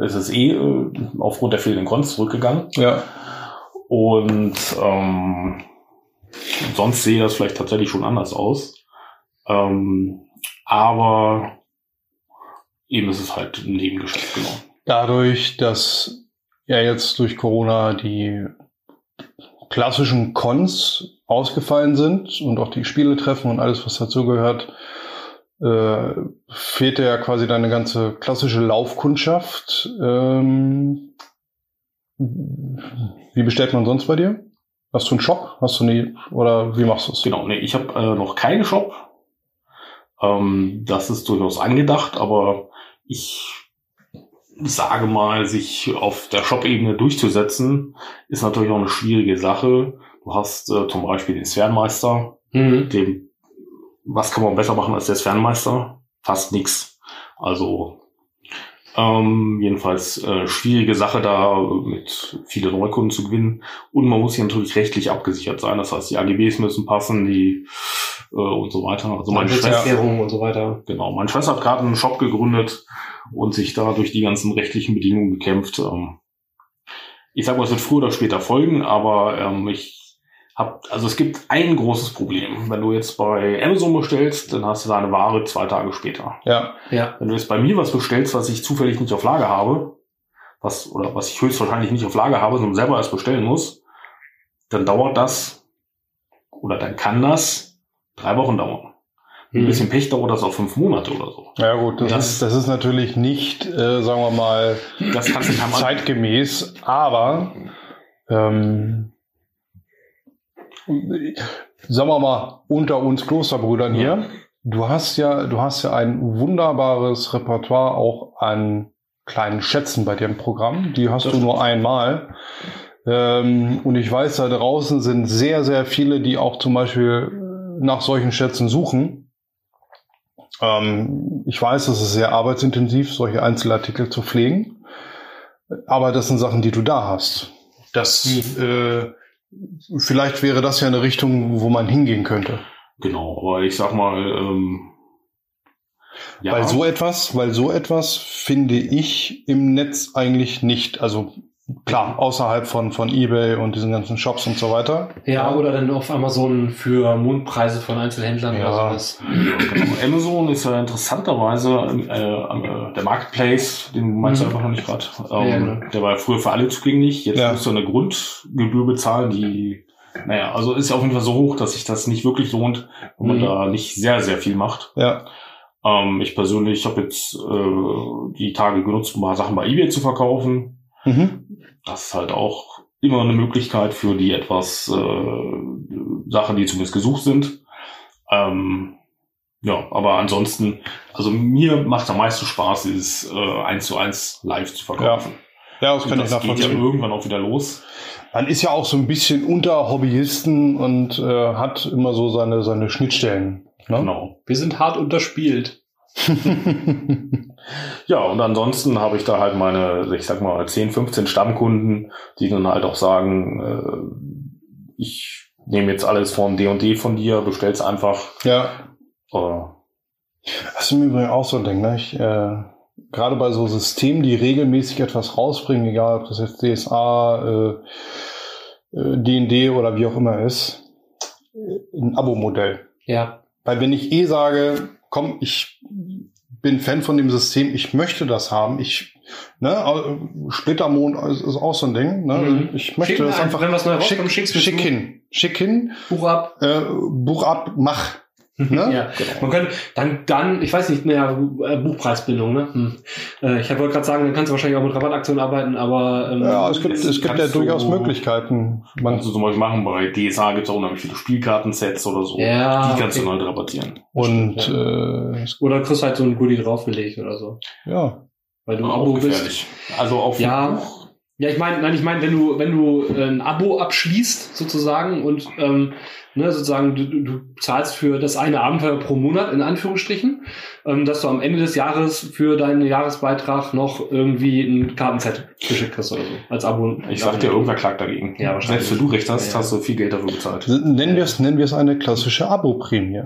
äh, ist es eh äh, aufgrund der fehlenden Cons zurückgegangen. Ja. Und ähm, sonst sehe das vielleicht tatsächlich schon anders aus. Ähm, aber eben ist es halt ein Nebengeschäft, genau. Dadurch, dass ja jetzt durch Corona die klassischen Cons ausgefallen sind und auch die Spiele treffen und alles, was dazugehört, äh, fehlt ja quasi deine ganze klassische Laufkundschaft. Ähm, wie bestellt man sonst bei dir? Hast du einen Shop? Hast du nie oder wie machst du es? Genau, nee, ich habe äh, noch keinen Shop. Ähm, das ist durchaus angedacht, aber ich sage mal, sich auf der Shop-Ebene durchzusetzen, ist natürlich auch eine schwierige Sache. Du hast äh, zum Beispiel den Sphärenmeister, Mhm. dem, was kann man besser machen als der Sphärenmeister? Fast nix. Also ähm, jedenfalls äh, schwierige Sache da mit viele Neukunden zu gewinnen. Und man muss hier natürlich rechtlich abgesichert sein. Das heißt, die AGBs müssen passen, die äh, und so weiter. Also meine Schwester, und so weiter. genau, meine Schwester hat gerade einen Shop gegründet und sich da durch die ganzen rechtlichen Bedingungen gekämpft. Ähm, ich sag mal, es wird früher oder später folgen, aber ähm, ich hab, also es gibt ein großes Problem. Wenn du jetzt bei Amazon bestellst, dann hast du deine Ware zwei Tage später. Ja, Ja. Wenn du jetzt bei mir was bestellst, was ich zufällig nicht auf Lager habe, was, oder was ich höchstwahrscheinlich nicht auf Lager habe, sondern selber erst bestellen muss, dann dauert das, oder dann kann das drei Wochen dauern. Ein Mhm. bisschen Pech dauert das auch fünf Monate oder so. ja gut, das, Das- ist, das ist natürlich nicht, äh, sagen wir mal, zeitgemäß, aber ähm, sagen wir mal, unter uns Klosterbrüdern hier, du hast ja, du hast ja ein wunderbares Repertoire auch an kleinen Schätzen bei dir im Programm. Die hast Das du nur einmal. Ähm, und ich weiß, da draußen sind sehr, sehr viele, die auch zum Beispiel äh, nach solchen Schätzen suchen. Ähm, ich weiß, es ist sehr arbeitsintensiv, solche Einzelartikel zu pflegen. Aber das sind Sachen, die du da hast. Das, äh, vielleicht wäre das ja eine Richtung, wo man hingehen könnte. Genau, aber ich sag mal, ähm, ja, Weil so etwas, weil so etwas finde ich im Netz eigentlich nicht. Also klar, außerhalb von, von eBay und diesen ganzen Shops und so weiter. Ja, oder dann auf Amazon für Mondpreise von Einzelhändlern Ja. oder sowas. genau. Amazon ist ja interessanterweise äh, äh, der Marketplace, den meinst du Mhm. einfach noch nicht gerade. Ja, Ähm, genau. Der war ja früher für alle zugänglich. Jetzt Ja. musst du eine Grundgebühr bezahlen, die, naja, also ist ja auf jeden Fall so hoch, dass sich das nicht wirklich lohnt, wenn man Mhm. da nicht sehr, sehr viel macht. Ja, Ähm, ich persönlich habe jetzt äh, die Tage genutzt, um mal Sachen bei eBay zu verkaufen. Mhm. Das ist halt auch immer eine Möglichkeit für die etwas äh, Sachen, die zumindest gesucht sind. Ähm, ja, aber ansonsten, also mir macht am meisten Spaß, dieses äh, 1 zu 1 live zu verkaufen. ja das Und kann ich das geht ja nachvollziehen. irgendwann auch wieder los. Man ist ja auch so ein bisschen unter Hobbyisten und äh, hat immer so seine, seine Schnittstellen. Ne? Genau. Wir sind hart unterspielt. Ja, und ansonsten habe ich da halt meine, ich sag mal, 10, 15 Stammkunden, die dann halt auch sagen, äh, ich nehme jetzt alles von D&D von dir, bestell's einfach. ja, Äh, Das ist im Übrigen auch so ein Ding, ne? Ich, äh, gerade bei so Systemen, die regelmäßig etwas rausbringen, egal ob das jetzt DSA, äh, äh, D&D oder wie auch immer ist, äh, ein Abo-Modell. Ja. Weil wenn ich eh sage, komm, ich bin Fan von dem System, ich möchte das haben, ich, ne, Splittermond ist ist auch so ein Ding, ne? Mhm. Ich möchte Schick das ein- einfach wenn was Neues schick, schick hin, schick hin, Buch ab. äh, Buch ab, mach. Ne? Ja, man könnte dann, dann, ich weiß nicht, naja, äh, Buchpreisbindung, ne? Hm. Äh, ich wollte gerade sagen, dann kannst du wahrscheinlich auch mit Rabattaktionen arbeiten, aber ähm, Ja, es gibt, es gibt ja kannst du- durchaus Möglichkeiten. Man, Kannst du zum Beispiel machen, bei DSA gibt es auch unheimlich viele Spielkartensets oder so. Ja, die kannst okay. du neu rabattieren. und Ja. äh, oder kriegst halt so ein Goodie draufgelegt oder so. ja, Weil du Auch Abo bist. gefährlich. Also auf Ja. Ja, ich meine, nein, ich meine, wenn du, wenn du äh, ein Abo abschließt, sozusagen, und ähm, ne, sozusagen, du, du du zahlst für das eine Abenteuer pro Monat, in Anführungsstrichen, ähm, dass du am Ende des Jahres für deinen Jahresbeitrag noch irgendwie ein Kartenset geschickt kriegst oder so, als Abo. Ich sag dir, irgendwer klagt dagegen. Ja, wahrscheinlich. Selbst wenn du recht hast, Ja, ja. hast du viel Geld dafür bezahlt. nennen wir es nennen wir es eine klassische Abo-Prämie.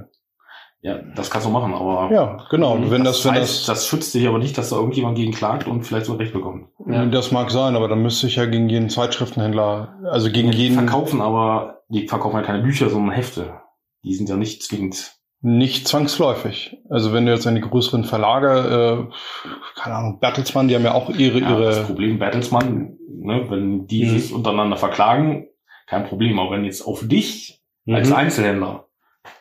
Ja, das kannst du machen, aber Ja, genau. Wenn das, wenn heißt, das, das schützt dich aber nicht, dass da irgendjemand gegen klagt und vielleicht so Recht bekommt. Ja. das mag sein, aber dann müsste ich ja gegen jeden Zeitschriftenhändler, also gegen Die jeden. verkaufen aber, die verkaufen ja keine Bücher, sondern Hefte. Die sind ja nicht zwingend Nicht zwangsläufig. Also wenn du jetzt an die größeren Verlage, äh, keine Ahnung, Bertelsmann, die haben ja auch ihre, Ja, das ihre. Problem Bertelsmann, ne, wenn die Mhm. sich untereinander verklagen, kein Problem. Aber wenn jetzt auf dich als Mhm. Einzelhändler,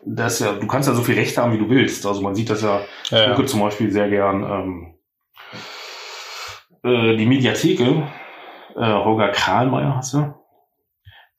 das ja, du kannst ja so viel Recht haben, wie du willst. Also man sieht das ja, ich Ja, gucke ja. zum Beispiel sehr gern ähm, äh, die Mediatheke, äh, Holger Krahlmeier heißt er,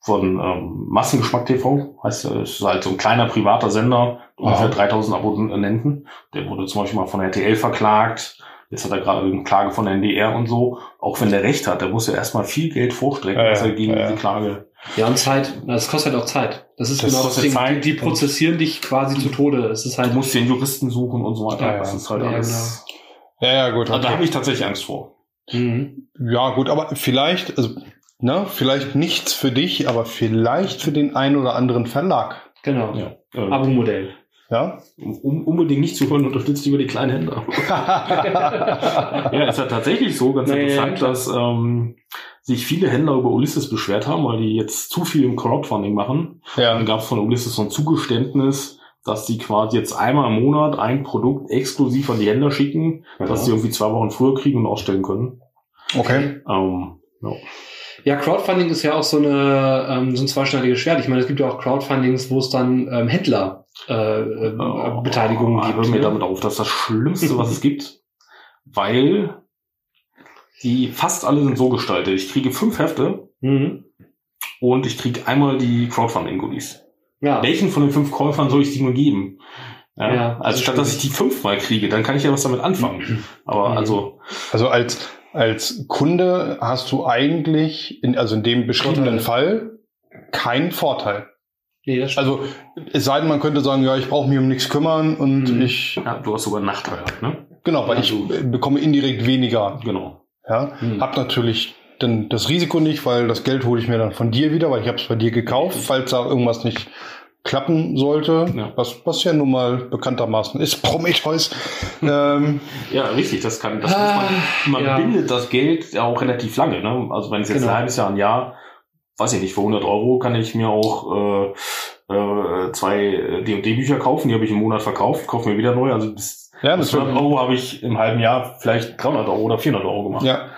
von ähm, Massengeschmack TV, heißt er, ist halt so ein kleiner privater Sender, ungefähr Aha. 3000 Abonnenten. Der wurde zum Beispiel mal von RTL verklagt. Jetzt hat er gerade eine Klage von der NDR und so. Auch wenn der Recht hat, der muss ja erstmal viel Geld vorstrecken, Ja, dass er gegen ja. diese Klage. Ja, und Zeit, das kostet halt auch Zeit. Das ist Das genau das Ding. Zeit. Die, prozessieren dich quasi zu Tode. Es ist halt, Du musst den Juristen suchen und so weiter. Ja, ja. Das ist halt Ja, alles. ja, ja, gut. Also da okay. habe ich tatsächlich Angst vor. Mhm. Ja, gut, aber vielleicht, also, ne, vielleicht nichts für dich, aber vielleicht für den einen oder anderen Verlag. Genau. Ja. Ähm, Abo-Modell. Ja? um unbedingt nicht zu hören, unterstützt lieber die kleinen Händler. Ja, ist ja tatsächlich so, ganz Nee, interessant, klar. dass ähm, sich viele Händler über Ulysses beschwert haben, weil die jetzt zu viel im Crowdfunding machen. ja. Dann gab es von Ulysses so ein Zugeständnis, dass die quasi jetzt einmal im Monat ein Produkt exklusiv an die Händler schicken, dass die irgendwie zwei Wochen früher kriegen und ausstellen können. Okay. Ähm, ja. Ja, Crowdfunding ist ja auch so eine ähm, so ein zweischneidiges Schwert. Ich meine, es gibt ja auch Crowdfundings, wo es dann ähm, Händler äh, äh, Oh, Beteiligungen Hör gibt. mir ne? damit auf, das ist das Schlimmste, was es gibt, weil die fast alle sind so gestaltet. Ich kriege fünf Hefte Mhm. und ich kriege einmal die Crowdfunding-Goodies. Ja. Welchen von den fünf Käufern soll ich die nur geben? Ja, Ja, also statt dass ich die fünfmal kriege, dann kann ich ja was damit anfangen. Aber Mhm. also, Also als, als Kunde hast du eigentlich, in, also in dem beschriebenen Fall, keinen Vorteil. Nee, das stimmt. Also es sei denn, man könnte sagen, ja, ich brauche mich um nichts kümmern und Mhm. ich, ja, du hast sogar einen Nachteil, halt, ne? genau, weil Ja, ich bekomme indirekt weniger. Genau. Ja, Mhm. hab natürlich dann das Risiko nicht, weil das Geld hole ich mir dann von dir wieder, weil ich habe es bei dir gekauft, falls da irgendwas nicht klappen sollte, Ja. was, was ja nun mal bekanntermaßen ist, Prometheus. ähm, Ja, richtig, das kann, das Ah, muss man, man ja. bindet das Geld ja auch relativ lange, ne? Also wenn es jetzt Genau. ein halbes Jahr, ein Jahr, weiß ich nicht, für 100 Euro kann ich mir auch äh, äh, zwei D&D-Bücher kaufen, die habe ich im Monat verkauft, kaufe mir wieder neu, also bis ja, 100 natürlich. Euro habe ich im halben Jahr vielleicht 300 Euro oder 400 Euro gemacht. Ja,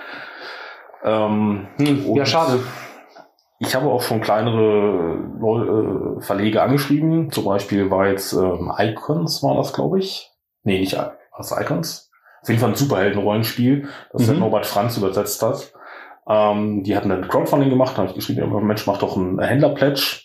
Ähm, Hm, ja, schade. Ich habe auch schon kleinere äh, Verlege angeschrieben. Zum Beispiel war jetzt ähm, Icons, war das, glaube ich. Nee, nicht I- was Icons. Auf jeden Fall ein Superhelden-Rollenspiel, das der Mhm. Norbert Franz übersetzt hat. Ähm, die hatten dann Crowdfunding gemacht, da habe ich geschrieben, Mensch, mach doch einen Händler-Pledge.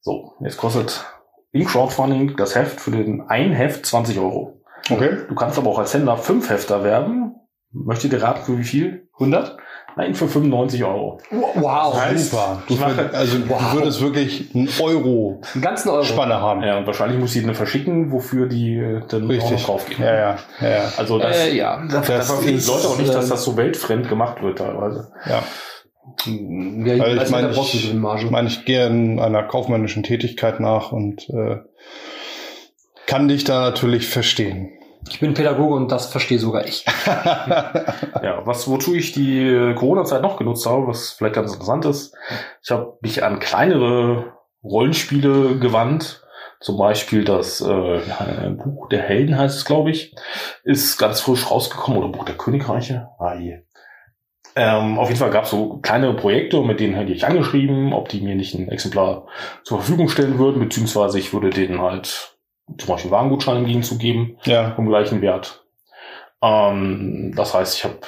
So, jetzt kostet im Crowdfunding das Heft für den ein Heft 20 Euro. Okay. Du kannst aber auch als Händler fünf Hefter werben. Möchtet ihr raten, für wie viel? 100? Nein, für 95 Euro. Wow. heißt, Super. Du, ich mache- also Wow. du würdest wirklich einen Euro Einen ganzen Euro. Spanne haben. Ja, und wahrscheinlich muss ich eine verschicken, wofür die äh, dann auch noch Richtig. draufgehen. Ja, ja, ja, ja. Also das, Äh, ja. das, Das das ist, Leute auch nicht, dass äh, das so weltfremd gemacht wird teilweise. ja. Ja, Also ich also meine, ich, diese Marge. ich, meine, ich gehe in einer kaufmännischen Tätigkeit nach und äh, kann dich da natürlich verstehen. Ich bin Pädagoge und das verstehe sogar ich. Ja, was wozu ich die Corona-Zeit noch genutzt habe, was vielleicht ganz interessant ist, ich habe mich an kleinere Rollenspiele gewandt. Zum Beispiel das äh, Buch der Helden heißt es, glaube ich, ist ganz frisch rausgekommen oder Buch der Königreiche. Ah, je. Ähm, auf jeden Fall gab es so kleinere Projekte mit denen hätte ich angeschrieben, ob die mir nicht ein Exemplar zur Verfügung stellen würden, beziehungsweise ich würde denen halt zum Beispiel Warengutschein im Gegenzug geben ja. vom gleichen Wert. Ähm, das heißt, ich habe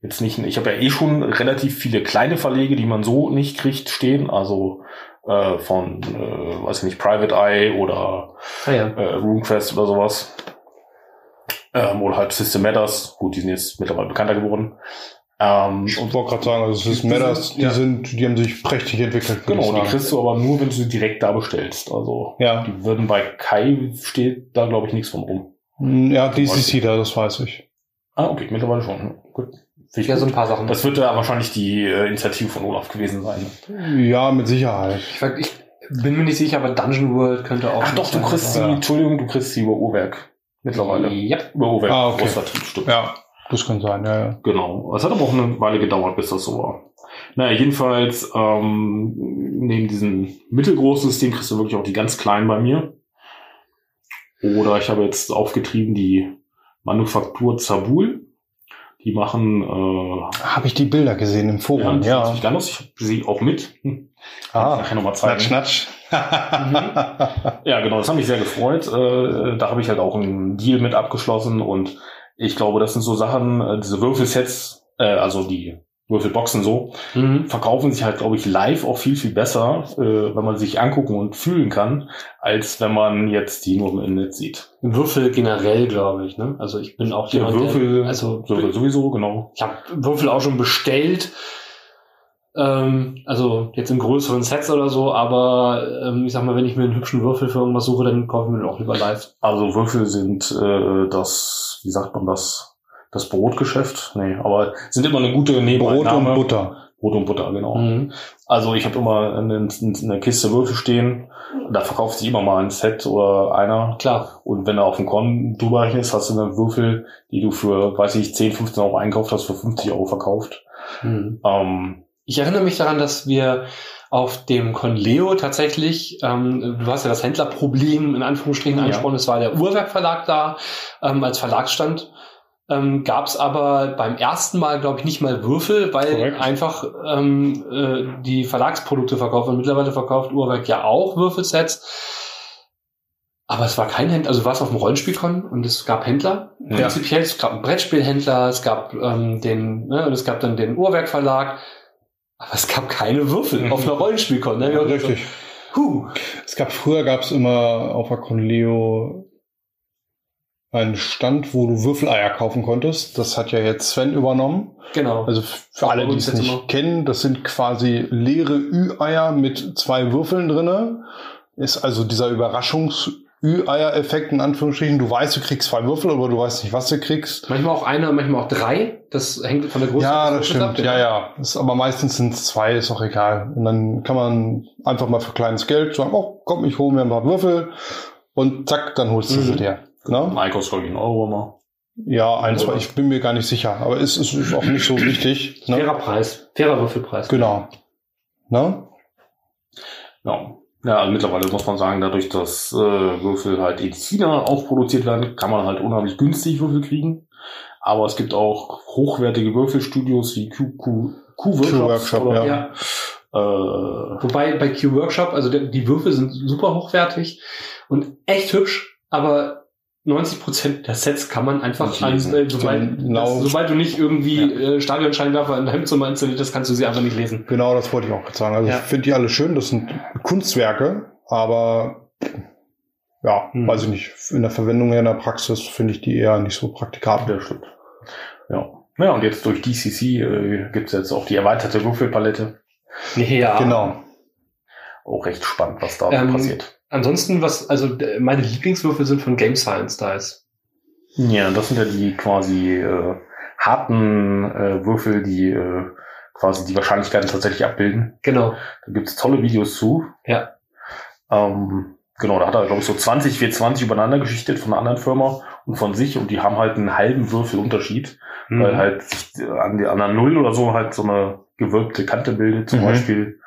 jetzt nicht, ich habe ja eh schon relativ viele kleine Verlege, die man so nicht kriegt, stehen. Also äh, von, äh, weiß ich nicht, Private Eye oder Ah ja. äh, RuneQuest oder sowas. Ähm, oder halt System Matters. Gut, die sind jetzt mittlerweile bekannter geworden. Ähm, Ich und wollte gerade sagen, also es ist Matters, die Ja. sind, die haben sich prächtig entwickelt. genau, die kriegst du aber nur, wenn du sie direkt da bestellst. Also Ja, die würden bei Kai steht da glaube ich nichts von rum. Hm, ja, DCC da, das weiß ich. Ah, okay, mittlerweile schon. Gut. Finde ich Ja, gut. so ein paar Sachen. Das wird ja wahrscheinlich die äh, Initiative von Olaf gewesen sein. Ja, mit Sicherheit. ich, ich bin mir nicht sicher, aber Dungeon World könnte auch. Ach doch, du kriegst sie, Ja. Entschuldigung, du kriegst sie über Uhrwerk. Mittlerweile. Ja. Über Uhrwerk. Ah, okay. Stimmt. Ja, das kann sein, ja, ja. Genau. Es hat aber auch eine Weile gedauert, bis das so war. Naja, jedenfalls, ähm, neben diesem mittelgroßen System kriegst du wirklich auch die ganz kleinen bei mir. Oder ich habe jetzt aufgetrieben die Manufaktur Zabul. Die machen äh, Habe ich die Bilder gesehen im Forum, ja. ja. Ich ich habe sie auch mit. Hm. Ah, nachher nochmal zeigen. Natsch, natsch. Ja, genau, das hat mich sehr gefreut. Äh, da habe ich halt auch einen Deal mit abgeschlossen und ich glaube, das sind so Sachen, äh, diese Würfelsets, äh, also die Würfelboxen so, Mhm. verkaufen sich halt, glaube ich, live auch viel, viel besser, äh, wenn man sich angucken und fühlen kann, als wenn man jetzt die nur im Netz sieht. Würfel generell, glaube ich. Ne? Also ich bin auch Der jemand, Würfel, der, also so, sowieso, genau. ich habe Würfel auch schon bestellt. Ähm, also jetzt in größeren Sets oder so, aber ähm, ich sag mal, wenn ich mir einen hübschen Würfel für irgendwas suche, dann kaufe ich mir den auch lieber live. Also Würfel sind äh, das, wie sagt man das, das Brotgeschäft? Nee, aber sind immer eine gute Brot Nebeneinnahme. und Butter. Brot und Butter, genau. Mhm. Also ich habe immer eine, eine Kiste Würfel stehen, da verkauft sich immer mal ein Set oder einer. Klar. Und wenn du auf dem Con drüber rechnest, hast du dann Würfel, die du für, weiß ich, 10, 15 Euro einkauft hast, für 50 Euro verkauft. Mhm. Ähm, Ich erinnere mich daran, dass wir auf dem Conleo tatsächlich, ähm, du hast ja das Händlerproblem in Anführungsstrichen Ja. angesprochen, es war der Uhrwerkverlag da ähm, als Verlagsstand. Ähm, gab es aber beim ersten Mal, glaube ich, nicht mal Würfel, weil Korrekt. einfach ähm, äh, die Verlagsprodukte verkauft und mittlerweile verkauft Uhrwerk ja auch Würfelsets. Aber es war kein Händler, also war es auf dem Rollenspielkon und es gab Händler. Ja. Prinzipiell, es gab einen Brettspielhändler, es gab ähm, den, ne, und es gab dann den Uhrwerkverlag. Aber es gab keine Würfel Mhm. auf einer Rollenspielkon. Ne? Haben Richtig. So, huh. Es gab früher gab es immer auf der Conleo einen Stand, wo du Würfeleier kaufen konntest. Das hat ja jetzt Sven übernommen. Genau. Also für alle, die es nicht immer. kennen, das sind quasi leere Ü-Eier mit zwei Würfeln drinne. Ist also dieser Überraschungs-Ü-Eier-Effekt in Anführungsstrichen. Du weißt, du kriegst zwei Würfel, aber du weißt nicht, was du kriegst. manchmal auch einer, manchmal auch drei. Das hängt von der Größe Ja, des das stimmt. Ja, ja. Ist, aber meistens sind es zwei, ist auch egal. Und dann kann man einfach mal für kleines Geld sagen, oh, komm, ich hole mir ein paar Würfel. Und zack, dann holst du Mhm. sie dir. Ne? Ein Einkaufs, glaube ich, ein Euro immer. Ja, ein, zwei, ich bin mir gar nicht sicher. Aber es ist, ist auch nicht so wichtig. Ne? Fairer Preis. Fairer Würfelpreis. Genau. Ne? Ja. Ja, also mittlerweile muss man sagen, dadurch, dass äh, Würfel halt in China auch produziert werden, kann man halt unheimlich günstig Würfel kriegen. Aber es gibt auch hochwertige Würfelstudios wie Q, Q, Q-Workshops. Q-Workshop, oder, Ja. Äh, Wobei bei Q-Workshop, also die Würfel sind super hochwertig und echt hübsch, aber 90% der Sets kann man einfach an, lesen. äh, sobald, Genau. das, sobald du nicht irgendwie äh, Stadionscheinwerfer in deinem Zimmer installiert hast, kannst du sie einfach nicht lesen. Genau, das wollte ich auch gerade sagen. Also Ja. ich finde die alle schön, das sind Kunstwerke, aber ja, Hm. weiß ich nicht. In der Verwendung her in der Praxis finde ich die eher nicht so praktikabel. Ja, stimmt. Ja. Ja, und jetzt durch DCC äh, gibt es jetzt auch die erweiterte Würfelpalette. Ja. Genau. Auch recht spannend, was da Ähm, passiert. Ansonsten, was, also äh, meine Lieblingswürfel sind von Game Science Dice. Ja, das sind ja die quasi äh, harten äh, Würfel, die äh, quasi die Wahrscheinlichkeiten tatsächlich abbilden. Genau. Da gibt's tolle Videos zu. Ja. Ähm, genau, da hat er, glaube ich, so 20, 420 übereinander geschichtet von einer anderen Firma und von sich und die haben halt einen halben Würfelunterschied, weil Mhm. halt sich an, die, an der Null oder so halt so eine gewölbte Kante bildet, zum Mhm. Beispiel.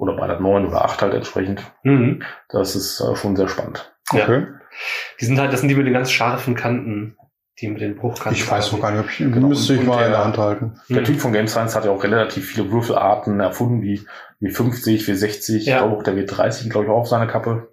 Oder bei der 9 oder 8 halt entsprechend. Mhm. Das ist äh, schon sehr spannend. Ja. Okay. Die sind halt, das sind die mit den ganz scharfen Kanten, die mit den Bruchkanten. Ich weiß noch gar nicht, ob ich Genau. müsste ich Und- mal in der Hand halten. Der Mhm. Typ von Game Science hat ja auch relativ viele Würfelarten erfunden, wie, wie 50, wie 60, Ja. ich glaube auch der W30, glaube ich, auch auf seiner Kappe.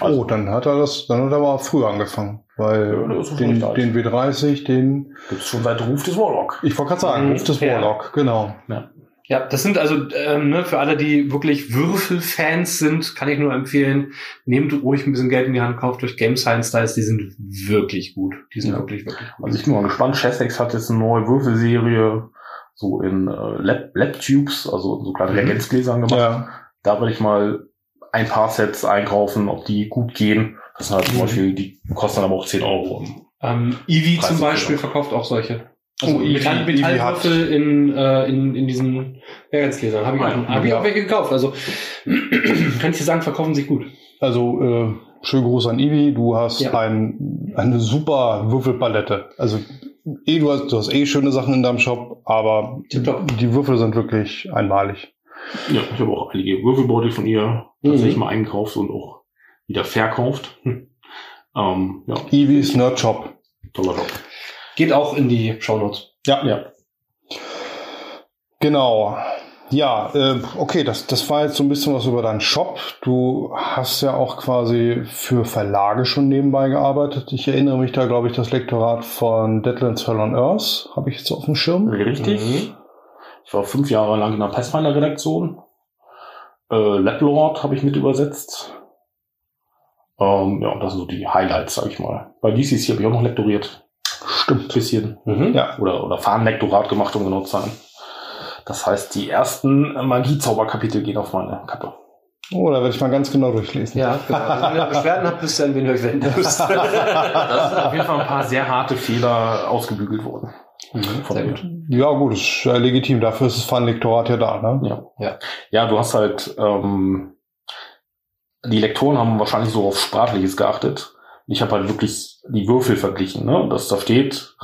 Also- oh, dann hat er das, dann hat er aber früher angefangen. Weil Ja, den, den W30, den, Gibt's schon seit Ruf des Warlock. ich wollte gerade sagen, Mhm, Ruf des ja. Warlock, genau. Ja, das sind also ähm, ne, für alle, die wirklich Würfelfans sind, kann ich nur empfehlen, nehmt ruhig ein bisschen Geld in die Hand, kauft durch Game Science Dice, die sind wirklich gut. Die sind Ja. wirklich, wirklich gut. Also ich bin mal gespannt. Chessex hat jetzt eine neue Würfelserie so in äh, Lab, Lab Tubes, also so kleine Mhm. Reagenzgläsern gemacht. Ja. Da werde ich mal ein paar Sets einkaufen, ob die gut gehen. Das sind halt zum Mhm. Beispiel, die kosten dann aber auch 10 Euro. Ähm, Eevee 30 zum Beispiel verkauft auch solche. Also Oh, Metall, Metallwürfel in, äh, in, in diesen Reagenzgläsern. Habe ich, Ah, auch, ja. hab ich auch welche gekauft. Also kann ich dir sagen, verkaufen sich gut. Also, äh, schönen Gruß an Ivi. Du hast Ja. ein, eine super Würfelpalette. Also, eh, du hast, du hast eh schöne Sachen in deinem Shop, aber Tipptopp. die Würfel sind wirklich einmalig. Ja, ich habe auch einige Würfelbeutel von ihr tatsächlich Mhm. mal eingekauft und auch wieder verkauft. Hm. Ähm, ja, Eevees Nerd Shop. toller Job. Geht auch in die Shownotes. Ja, Ja. genau. Ja, äh, okay, das, das war jetzt so ein bisschen was über deinen Shop. Du hast ja auch quasi für Verlage schon nebenbei gearbeitet. Ich erinnere mich da, glaube ich, das Lektorat von Deadlands Hell on Earth. Habe ich jetzt auf dem Schirm? Richtig. Mhm. Ich war fünf Jahre lang in der Pathfinder-Redaktion. Äh, Laplord habe ich mit übersetzt. Ähm, ja, und das sind so die Highlights, sag ich mal. Bei DCC habe ich auch noch lektoriert. Stimmt. Bisschen. Mhm. Ja. Oder, oder Fahnenlektorat gemacht, um genau zu sein. Das heißt, die ersten Magiezauberkapitel gehen auf meine Kappe. Oh, da werde ich mal ganz genau durchlesen. Ja, genau. Also, wenn ihr Beschwerden habt, wisst ihr, an wen ihr euch wenden müsst. Da sind auf jeden Fall ein paar sehr harte Fehler ausgebügelt worden. Mhm, Sehr gut. Ja, gut, das ist ja legitim. Dafür ist das Fun-Lektorat ja da, ne? Ja. Ja. Ja, du hast halt, ähm, die Lektoren haben wahrscheinlich so auf Sprachliches geachtet. Ich habe halt wirklich die Würfel verglichen, ne? Das da steht,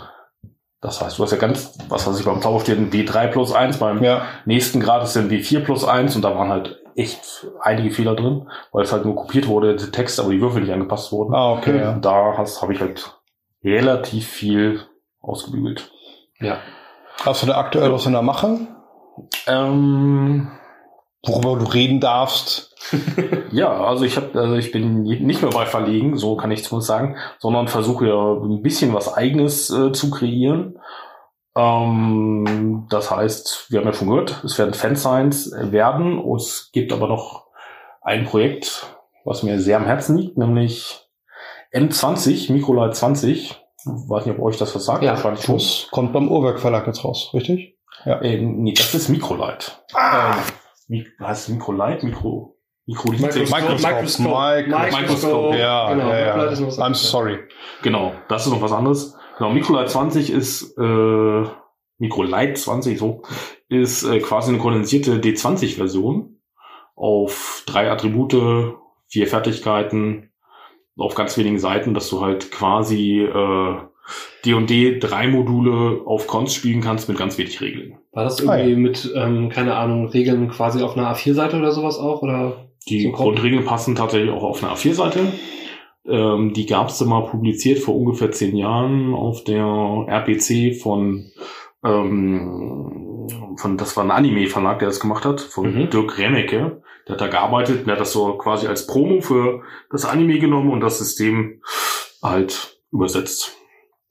das heißt, du hast ja ganz, was weiß ich, beim Zauber steht ein W3 plus 1, beim Ja. nächsten Grad ist ein W4 plus 1 und da waren halt echt einige Fehler drin, weil es halt nur kopiert wurde, der Text, aber die Würfel nicht angepasst wurden. Ah, okay, ja. Und da habe ich halt relativ viel ausgebügelt. Ja. Hast du da aktuell was in der Mache? Ähm, Worüber du reden darfst? Ja, also ich habe, also ich bin nicht mehr bei Verlegen, so kann ich zumindest sagen, sondern versuche ja ein bisschen was Eigenes äh, zu kreieren. Ähm, das heißt, wir haben ja schon gehört, es werden Fansigns werden. Es gibt aber noch ein Projekt, was mir sehr am Herzen liegt, nämlich M20, Microlight 20. Weiß nicht, ob euch das was sagt. Ja, Wahrscheinlich schon. Das kommt beim Uhrwerk Verlag jetzt raus, richtig? Äh, nee, das ist Microlight. Ah. Ähm, heißt es Microlight? Mikro, Mikrolith? Microskop. Microskop. Microskop. Ja, Genau, ja, ja. Microlight ist noch was I'm anderes. sorry. Genau, das ist noch was anderes. Genau, Microlight 20 ist, äh, Microlight 20, so, ist äh, quasi eine kondensierte D20-Version auf drei Attribute, vier Fertigkeiten, auf ganz wenigen Seiten, dass du halt quasi äh, D&D drei Module auf Cons spielen kannst mit ganz wenig Regeln. War das Ah, irgendwie mit, ähm, keine Ahnung, Regeln quasi auf einer A4-Seite oder sowas auch? Oder? Die So. Grundregeln passen tatsächlich auch auf einer A4-Seite. Ähm, die gab es mal publiziert vor ungefähr zehn Jahren auf der RPC von, ähm, von das war ein Anime-Verlag, der das gemacht hat, von Mhm. Dirk Remmecke. Der hat da gearbeitet, der hat das so quasi als Promo für das Anime genommen und das System halt übersetzt.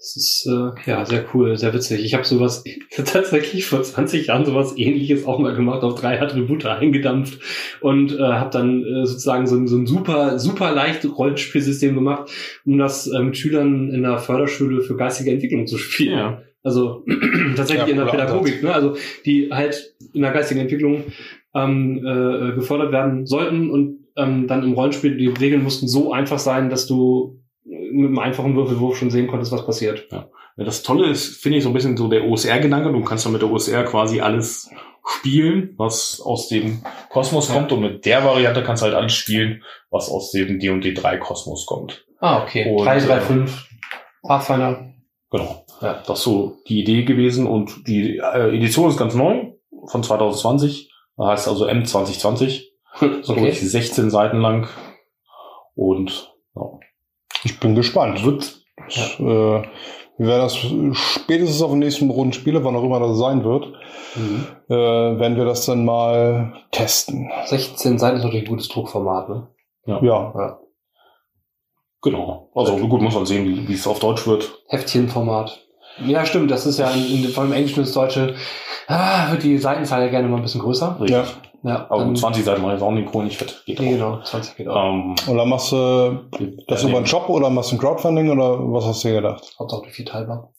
Das ist äh, ja sehr cool, sehr witzig. Ich habe sowas tatsächlich vor 20 Jahren sowas ähnliches auch mal gemacht, auf drei Attribute eingedampft und äh, habe dann äh, sozusagen so, ein- so ein super, super leichtes Rollenspielsystem gemacht, um das äh, mit Schülern in der Förderschule für geistige Entwicklung zu spielen. Ja. Also tatsächlich Ja, in der Pädagogik, ne? also die halt in der geistigen Entwicklung ähm, äh, gefördert werden sollten und ähm, dann im Rollenspiel die Regeln mussten so einfach sein, dass du mit einem einfachen Würfelwurf schon sehen konntest, was passiert. Ja, das Tolle ist, finde ich, so ein bisschen so der OSR-Gedanke. Du kannst dann mit der OSR quasi alles spielen, was aus dem Kosmos kommt. Und mit der Variante kannst du halt alles spielen, was aus dem D&D 3 Kosmos kommt. Ah, okay. Und, 3, 3, äh, 5. Pathfinder. Genau. Ja. Das ist so die Idee gewesen. Und die äh, Edition ist ganz neu, von 2020. Das heißt also M2020. So Okay. 16 Seiten lang. Und ja, Ich bin gespannt. wird Das, äh, wir werden das spätestens auf dem nächsten Rundenspiele, wann auch immer das sein wird, Mhm. äh, werden wir das dann mal testen. 16 Seiten ist natürlich ein gutes Druckformat, ne? Ja. genau. Also gut, muss man sehen, wie, es auf Deutsch wird. Heftchenformat. Ja, stimmt, das ist ja in, in, von dem Englischen ins Deutsche, ah, wird die Seitenzahl ja gerne mal ein bisschen größer. ja. Ja, Aber dann, 20 Seiten mache ich jetzt auch nicht cool, nicht fett. Geht auch. genau, 20 geht auch. Ähm, Und dann machst du das ja, über einen Shop oder machst du ein Crowdfunding oder was hast du dir gedacht? Hauptsache vier teilbar.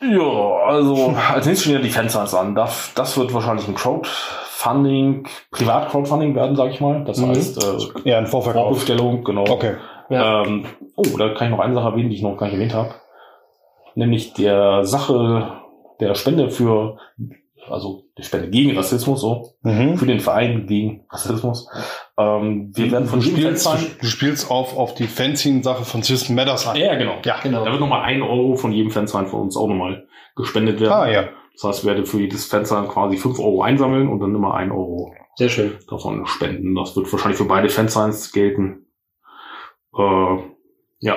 Ja, also als nächstes stehen ja die Fansigns an. Das, das wird wahrscheinlich ein Crowdfunding, Privat-Crowdfunding werden, sag ich mal. Das Mhm. heißt äh, Ja, ein Vorverkauf. Vorbestellung, genau. Okay. Ja. Ähm, oh, da kann ich noch eine Sache erwähnen, die ich noch gar nicht erwähnt habe. Nämlich der Sache der Spende für, also die Spende gegen Rassismus, so, Mhm. für den Verein gegen Rassismus. Ähm, wir werden von du, jedem spielst, du, du spielst auf, auf die Fanzine-Sache von System Matters an. Ja, genau. Ja. Genau. Da wird nochmal ein Euro von jedem Fansign von uns auch nochmal gespendet werden. Ah, ja. Das heißt, ich werde für jedes Fansign quasi 5 Euro einsammeln und dann immer ein Euro Sehr schön. davon spenden. Das wird wahrscheinlich für beide Fansigns gelten. Äh, ja,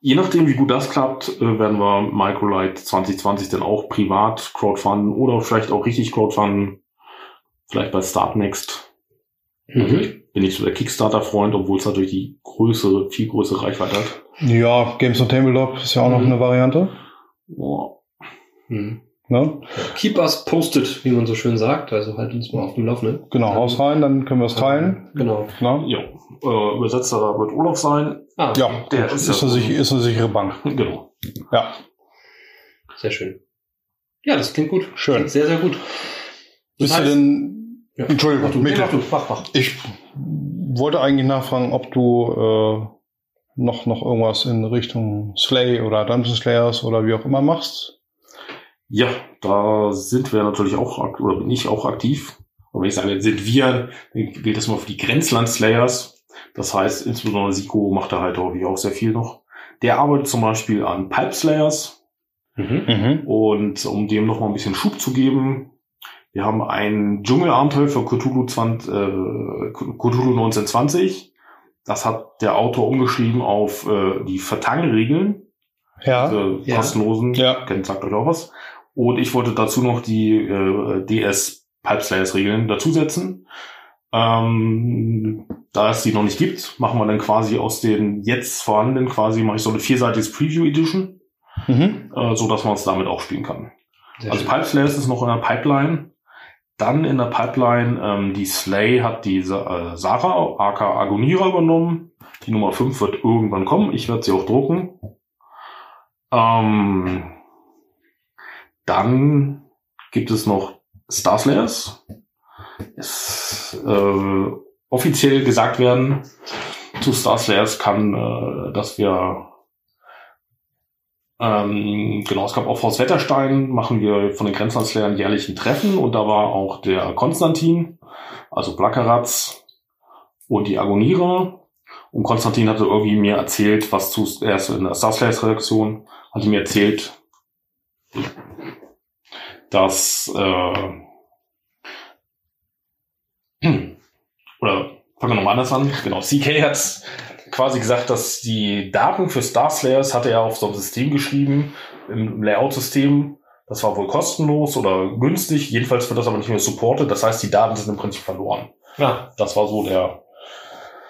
je nachdem, wie gut das klappt, äh, werden wir Microlight 2020 dann auch privat crowdfunden oder vielleicht auch richtig crowdfunden. Vielleicht bei Startnext. Also Mhm. ich bin nicht so der Kickstarter-Freund, obwohl es natürlich die größere, viel größere Reichweite hat. Ja, Games on Tabletop ist ja auch noch Mhm. eine Variante. Boah. Mhm. Ne? Keep us posted, wie man so schön sagt. Also halt uns mal auf dem Laufenden. Genau, Haus rein, dann können wir es teilen. Genau. Na? Ja, äh, Übersetzer wird Olaf sein. Ah, Ja, Der ist, ist eine, sich- ist eine sichere Bank. Genau. Ja, sehr schön. Ja, das klingt gut. Schön. Klingt sehr, sehr gut. bist Das du heißt- denn... Ja. Entschuldigung, Mach du, Mikkel. mach du, mach, mach. Ich wollte eigentlich nachfragen, ob du äh, noch, noch irgendwas in Richtung Slay oder Dungeon Slayers oder wie auch immer machst. Ja, da sind wir natürlich auch, oder bin ich auch aktiv. Aber wenn ich sage, sind wir, dann gilt das mal für die Grenzland-Slayers. Das heißt, insbesondere Siko macht da halt häufig auch sehr viel noch. Der arbeitet zum Beispiel an Pipe Slayers. Mhm. Mhm. Und um dem noch mal ein bisschen Schub zu geben, wir haben ein Dschungelabenteuer für Cthulhu, 20, äh, Cthulhu 1920. Das hat der Autor umgeschrieben auf äh, die Vertang-Regeln. Ja. Diese Ja. kostenlosen. Ja. Kennt, sagt euch auch was. Und ich wollte dazu noch die äh, DS Pipeslayers Regeln dazusetzen. Ähm, da es die noch nicht gibt, machen wir dann quasi aus den jetzt vorhandenen quasi mache ich so eine vierseitiges Preview Edition, Mhm. äh, so dass man es damit auch spielen kann. Sehr Also schön. Pipeslayers ist noch in der Pipeline. Dann in der Pipeline, ähm, die Slay hat die Sa- äh, Sarah, aka Agonira, übernommen. Die Nummer 5 wird irgendwann kommen. Ich werde sie auch drucken. Ähm, dann gibt es noch Starslayers. Es äh, offiziell gesagt werden zu Starslayers kann, äh, dass wir ähm, genau, es gab auf Haus Wetterstein, machen wir von den Grenzlandslehrern jährlich ein Treffen und da war auch der Konstantin, also Blackeratz und die Agonierer. Und Konstantin hatte irgendwie mir erzählt, was zu, er ist in der Starslayers Redaktion, hatte mir erzählt, dass, äh, oder fangen wir nochmal anders an. Genau, CK hat quasi gesagt, dass die Daten für Starslayers hatte er auf so ein System geschrieben, im Layout-System. Das war wohl kostenlos oder günstig. Jedenfalls wird das aber nicht mehr supported. Das heißt, die Daten sind im Prinzip verloren. Ja. Das war so der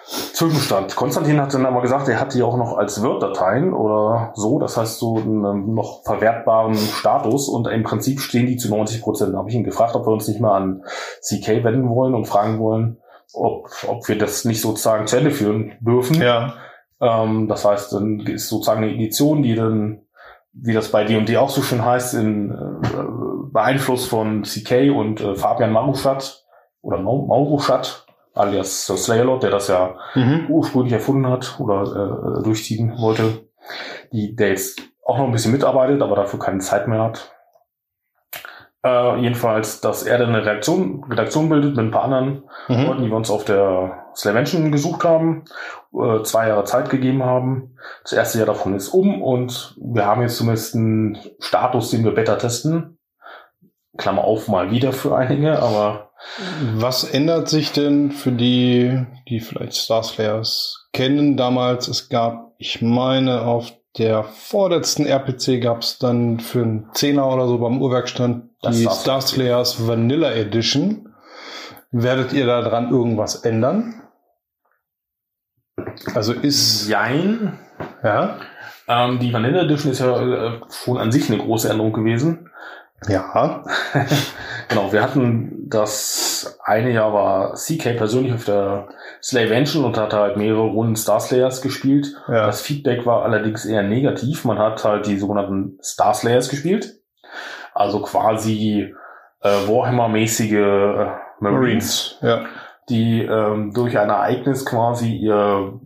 Zwischenstand. Konstantin hat dann aber gesagt, er hat die auch noch als Word-Dateien oder so. Das heißt, so einen noch verwertbaren Status. Und im Prinzip stehen die zu 90 Prozent. Da habe ich ihn gefragt, ob wir uns nicht mal an CK wenden wollen und fragen wollen, ob, ob wir das nicht sozusagen zu Ende führen dürfen. Ja. Ähm, das heißt, dann ist sozusagen eine Edition, die dann, wie das bei D&D auch so schön heißt, in äh, Beeinfluss von CK und äh, Fabian Maruschat oder Mau- Maruschat, alias Slayerlord, der das ja Mhm. ursprünglich erfunden hat oder äh, durchziehen wollte, die, der jetzt auch noch ein bisschen mitarbeitet, aber dafür keine Zeit mehr hat. Äh, jedenfalls, dass er dann eine Redaktion, Redaktion bildet mit ein paar anderen Mhm. Leuten, die wir uns auf der Slavention gesucht haben, äh, zwei Jahre Zeit gegeben haben. Das erste Jahr davon ist um und wir haben jetzt zumindest einen Status, den wir besser testen. Klammer auf, mal wieder für einige, aber Was ändert sich denn für die, die vielleicht Starslayers kennen damals? Es gab, ich meine, auf der vorletzten RPC gab es dann für einen Zehner oder so beim Uhrwerkstand Das die Starslayers. Starslayers Vanilla Edition. Werdet ihr da dran irgendwas ändern? Also ist, Jein. ja, Ähm, die Vanilla Edition ist ja äh, schon an sich eine große Änderung gewesen. ja, genau, wir hatten das eine Jahr war CK persönlich auf der Slavention und hat halt mehrere Runden Starslayers gespielt. ja, Das Feedback war allerdings eher negativ. Man hat halt die sogenannten Starslayers gespielt. Also quasi äh, Warhammer-mäßige äh, Marines, ja, die ähm, durch ein Ereignis quasi ihr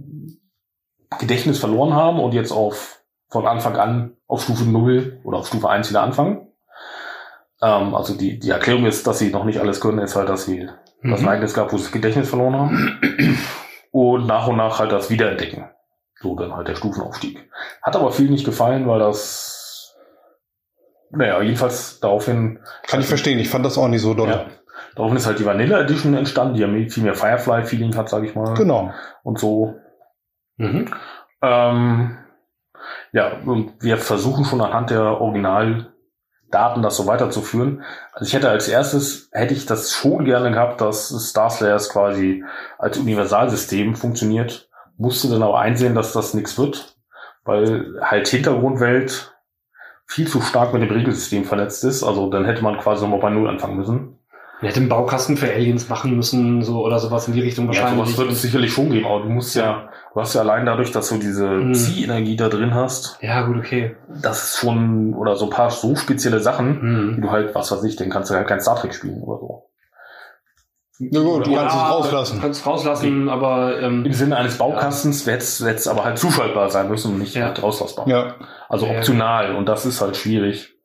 Gedächtnis verloren haben und jetzt auf von Anfang an auf Stufe 0 oder auf Stufe 1 wieder anfangen. Ähm, also die, die Erklärung ist, dass sie noch nicht alles können, ist halt, dass sie das Mhm. Ereignis gab, wo sie das Gedächtnis verloren haben. Und nach und nach halt das Wiederentdecken. So dann halt der Stufenaufstieg. Hat aber viel nicht gefallen, weil das, naja, jedenfalls daraufhin, kann ich verstehen. Ich fand das auch nicht so doll. ja, daraufhin ist halt die Vanilla Edition entstanden, die ja viel mehr Firefly-Feeling hat, sage ich mal. Genau. Und so. Mhm. Ähm, ja, und wir versuchen schon anhand der Originaldaten das so weiterzuführen. Also ich hätte als erstes, hätte ich das schon gerne gehabt, dass Star Slayers quasi als Universalsystem funktioniert. Musste dann aber einsehen, dass das nichts wird, weil halt Hintergrundwelt viel zu stark mit dem Regelsystem verletzt ist. Also dann hätte man quasi nochmal bei Null anfangen müssen. Man hätte einen Baukasten für Aliens machen müssen, so oder sowas in die Richtung Ja, wahrscheinlich. sowas wird es sicherlich schon geben, aber du musst ja, du hast ja allein dadurch, dass du diese Mhm. Zieh-Energie da drin hast, ja, gut, okay. das ist schon, oder so ein paar so spezielle Sachen, die Hm. du halt, was weiß ich, dann kannst du halt kein Star Trek spielen oder so. Na gut, du kannst es rauslassen. Kannst es rauslassen, aber ähm, Im Sinne eines Baukastens hätte es aber halt zuschaltbar sein müssen und nicht Ja. halt rauslassbar. Ja. Also Ja. optional und das ist halt schwierig.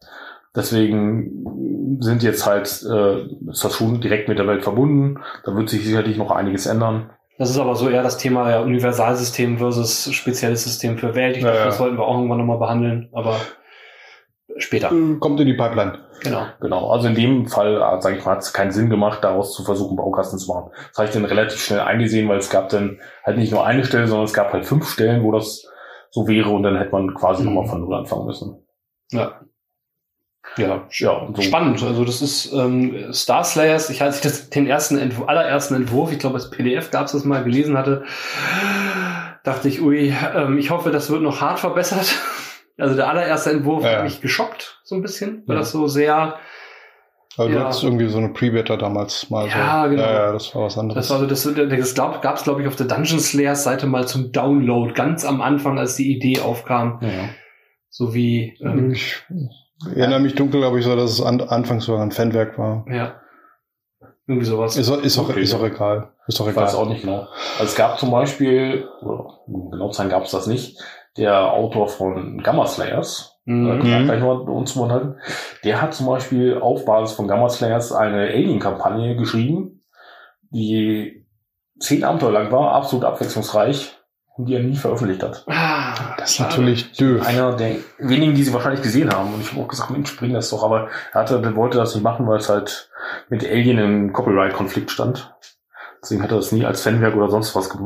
Deswegen sind jetzt halt, äh, ist das schon direkt mit der Welt verbunden. Da wird sich sicherlich noch einiges ändern. das ist aber so eher das Thema ja, Universalsystem versus spezielles System für Welt. Ich Ja, glaube, ja. das sollten wir auch irgendwann nochmal behandeln, aber später. Kommt in die Pipeline. Genau. Genau, also in dem Fall, äh, sage ich mal, hat es keinen Sinn gemacht, daraus zu versuchen, Baukasten zu machen. Das habe ich dann relativ schnell eingesehen, weil es gab dann halt nicht nur eine Stelle, sondern es gab halt fünf Stellen, wo das so wäre und dann hätte man quasi Mhm. nochmal von Null anfangen müssen. Ja. Ja, Ja, so. Spannend. Also das ist ähm, Star Slayers. Ich, ich das, den ersten Entwurf, allerersten Entwurf, ich glaube als PDF gab es das mal gelesen hatte, dachte ich, ui, ähm, ich hoffe, das wird noch hart verbessert. Also der allererste Entwurf Ja. hat mich geschockt so ein bisschen, weil Ja. das so sehr, Also Ja. du hattest irgendwie so eine Pre-Beta damals mal Ja, so. genau. Ja, ja, das war was anderes. das war so, das, das glaub, gab es glaube ich auf der Dungeon Slayers Seite mal zum Download ganz am Anfang, als die Idee aufkam, Ja. so wie ähm, ich erinnere mich dunkel, glaube ich, so, dass es an, anfangs sogar ein Fanwerk war. ja irgendwie sowas. Ist, auch- ist, auch, Okay. ist auch egal. Ist doch Ich weiß egal. auch nicht genau. Also es gab zum Beispiel, oder um genau zu sein gab es das nicht, der Autor von Gamma Slayers, Mhm. wir Mhm. gleich noch uns unterhalten, der hat zum Beispiel auf Basis von Gamma Slayers eine Alien-Kampagne geschrieben, die zehn Abenteuer lang war, absolut abwechslungsreich die er nie veröffentlicht hat. Ah, Das ist natürlich doof. Einer der wenigen, die sie wahrscheinlich gesehen haben. Und ich habe auch gesagt, Mensch, bring das doch. Aber er hatte, der wollte das nicht machen, weil es halt mit Alien im Copyright-Konflikt stand. Deswegen hat er das nie als Fanwerk oder sonst was äh,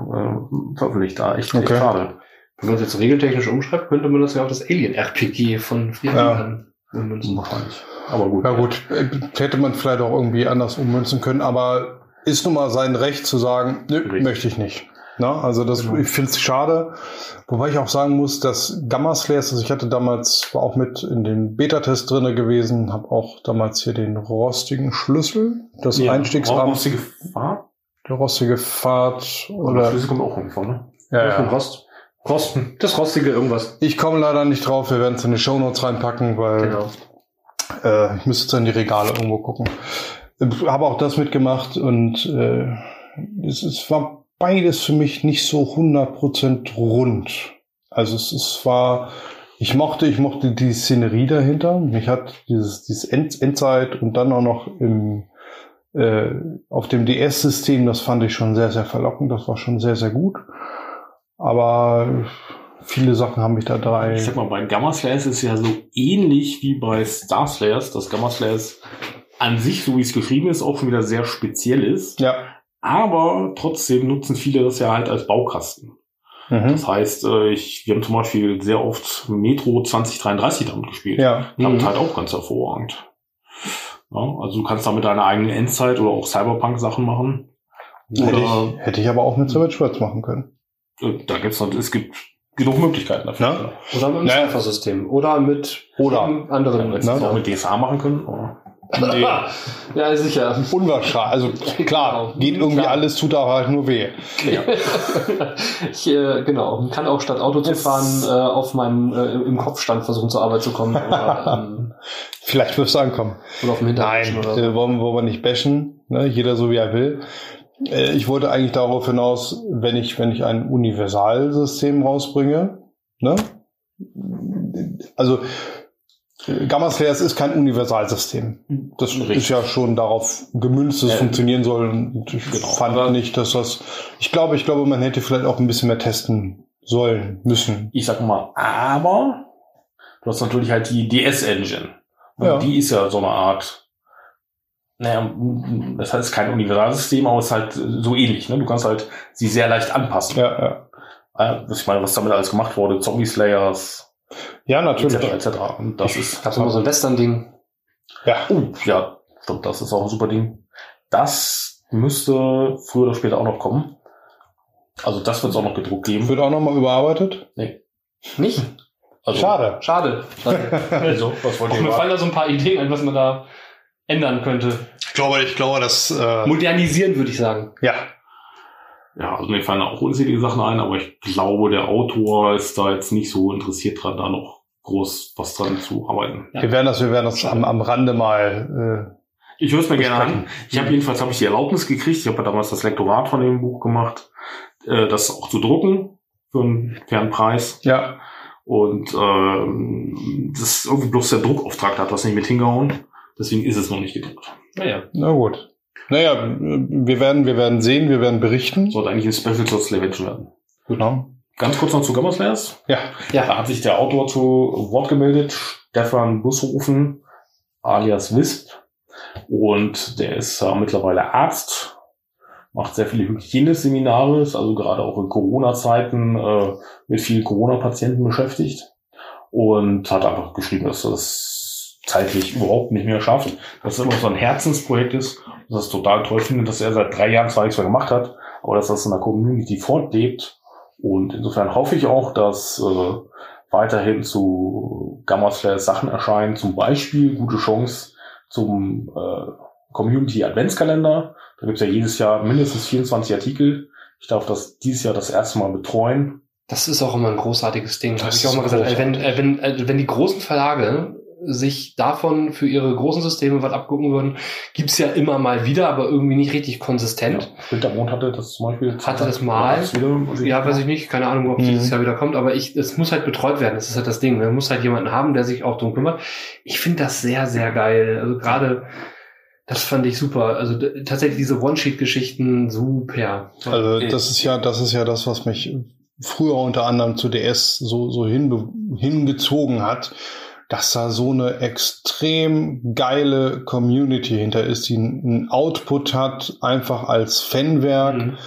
veröffentlicht. Da echt, echt Okay. schade. Wenn man das jetzt regeltechnisch umschreibt, könnte man das ja auf das Alien-RPG von früher Ja. ummünzen. Wahrscheinlich. Aber gut. Ja gut, äh, hätte man vielleicht auch irgendwie anders ummünzen können, aber ist nun mal sein Recht zu sagen, nö, Richtig. möchte ich nicht. Na, also das, Genau. ich finde es schade. Wobei ich auch sagen muss, dass Gamma Slayers, also ich hatte damals, war auch mit in den Beta-Test drinne gewesen, habe auch damals hier den rostigen Schlüssel, das Ja, Einstiegsrahmen, Rostige Fahrt? der rostige Pfad Oder oder Schlüssel kommt auch irgendwo, ne? ja, ja. Rost. Rosten. Das rostige irgendwas. Ich komme leider nicht drauf, wir werden es in die Shownotes reinpacken, weil Genau. Äh, ich müsste jetzt in die Regale irgendwo gucken. Habe auch das mitgemacht und äh, es, es war beides für mich nicht so 100% rund. Also es, es war, ich mochte, ich mochte die Szenerie dahinter. Mich hat dieses, dieses End, Endzeit und dann auch noch im, äh, auf dem DS-System, das fand ich schon sehr, sehr verlockend. Das war schon sehr, sehr gut. Aber viele Sachen haben mich da drei. Ich sag mal, bei Gamma Slayers ist ja so ähnlich wie bei Star Slayers, dass Gamma Slayers an sich, so wie es geschrieben ist, auch schon wieder sehr speziell ist. Ja. Aber trotzdem nutzen viele das ja halt als Baukasten. Mhm. Das heißt, äh, ich, wir haben zum Beispiel sehr oft Metro 2033 damit gespielt. Ja. Klappt Mhm. halt auch ganz hervorragend. Ja, also du kannst damit deine eigene Endzeit oder auch Cyberpunk-Sachen machen. Hätte Oder ich, hätte ich aber auch mit Savage Worlds machen können. äh, da gibt's noch, es gibt genug Möglichkeiten dafür. Ja. Oder mit dem Naja. Oder mit Oder. einem anderen. Es auch mit DSA machen können. Oder? Nee. ja, sicher. Unwahrscheinlich. Also klar, geht irgendwie Klar. alles, tut aber halt nur weh. Ja. ich, äh, genau, kann auch statt Auto zu fahren äh, auf meinem äh, im Kopfstand versuchen zur Arbeit zu kommen oder, ähm, Vielleicht wirst du ankommen. oder auf dem Hintergrund oder so. äh, wollen, wollen wir nicht bashen. Ne? Jeder so wie er will. Äh, ich wollte eigentlich darauf hinaus, wenn ich, wenn ich ein Universalsystem rausbringe, ne? Also Gamma Slayers ist kein Universalsystem. Das Richtig. ist ja schon darauf gemünzt, dass es Ja. funktionieren soll. Und ich Genau. fand nicht, dass das. Ich glaube, ich glaube, man hätte vielleicht auch ein bisschen mehr testen sollen, müssen. Ich sag mal, aber du hast natürlich halt die DS-Engine. Und Ja. die ist ja so eine Art, naja, das heißt kein Universalsystem, aber es ist halt so ähnlich. Ne? Du kannst halt sie sehr leicht anpassen. Ja, ja. äh, ich meine, was damit alles gemacht wurde, Zombie Slayers, Ja, natürlich. etc. etc. Und das ist Gab's immer so ein Western-Ding. Ja. Oh, ja, stimmt, das ist auch ein super Ding. Das müsste früher oder später auch noch kommen. Also das wird es auch noch gedruckt geben. Wird auch nochmal überarbeitet. Nicht? Also, Schade. Schade. Also, was wollt ihr mir fallen da so ein paar Ideen ein, was man da ändern könnte. Ich glaube, ich glaube, dass äh, Modernisieren, würde ich sagen. ja, Ja, also mir fallen auch unzählige Sachen ein, aber ich glaube, der Autor ist da jetzt nicht so interessiert dran, da noch groß was dran zu arbeiten. Ja. wir werden das, wir werden das am, am Rande mal. Ich höre es mir gerne an. Ich habe jedenfäls habe ich die Erlaubnis gekriegt. Ich habe ja damals das Lektorat von dem Buch gemacht, äh, das auch zu drucken für einen fairen Preis. Äh, ja, Und ähm, das ist irgendwie bloß der Druckauftrag, da hat das nicht mit hingehauen. Deswegen ist es noch nicht gedruckt. Naja. na gut. Naja, wir werden, wir werden sehen, wir werden berichten. Sollte eigentlich ein Special zur Slavic werden. Genau. Ganz kurz noch zu Gamma Slayers. Ja. Ja. Da hat sich der Autor zu Wort gemeldet, Stefan Bushofen, alias Wisp. Und der ist äh, mittlerweile Arzt, macht sehr viele Hygieneseminare, ist also gerade auch in Corona-Zeiten äh, mit vielen Corona-Patienten beschäftigt. Und hat einfach geschrieben, dass das zeitlich überhaupt nicht mehr schafft. Dass es immer so ein Herzensprojekt ist. Und das total toll finde, dass er seit drei Jahren zwar nichts mehr gemacht hat, aber dass das in der Community fortlebt. Und insofern hoffe ich auch, dass äh, weiterhin zu Gamma Slayer Sachen erscheinen. Zum Beispiel gute Chance zum äh, Community Adventskalender. Da gibt's ja jedes Jahr mindestens 24 Artikel. Ich darf das dieses Jahr das erste Mal betreuen. Das ist auch immer ein großartiges Ding. Habe ich auch mal gesagt. Großartig. wenn, äh, wenn, äh, wenn die großen Verlage sich davon für ihre großen Systeme was abgucken würden, gibt's ja immer mal wieder, aber irgendwie nicht richtig konsistent. Wintermond hatte das zum Beispiel. Hatte das mal. Wieder- Ja, weiß ich nicht, keine Ahnung, ob es Mhm. dieses Jahr wieder kommt, aber ich, es muss halt betreut werden. Das ist halt das Ding. Man muss halt jemanden haben, der sich auch drum kümmert. Ich finde das sehr, sehr geil. Also gerade, das fand ich super. Also tatsächlich diese One-Sheet-Geschichten, super. Also das ist ja, das ist ja das, was mich früher unter anderem zu DS so, so hinbe hingezogen hat, dass da so eine extrem geile Community hinter ist, die einen Output hat, einfach als Fanwerk, Mhm.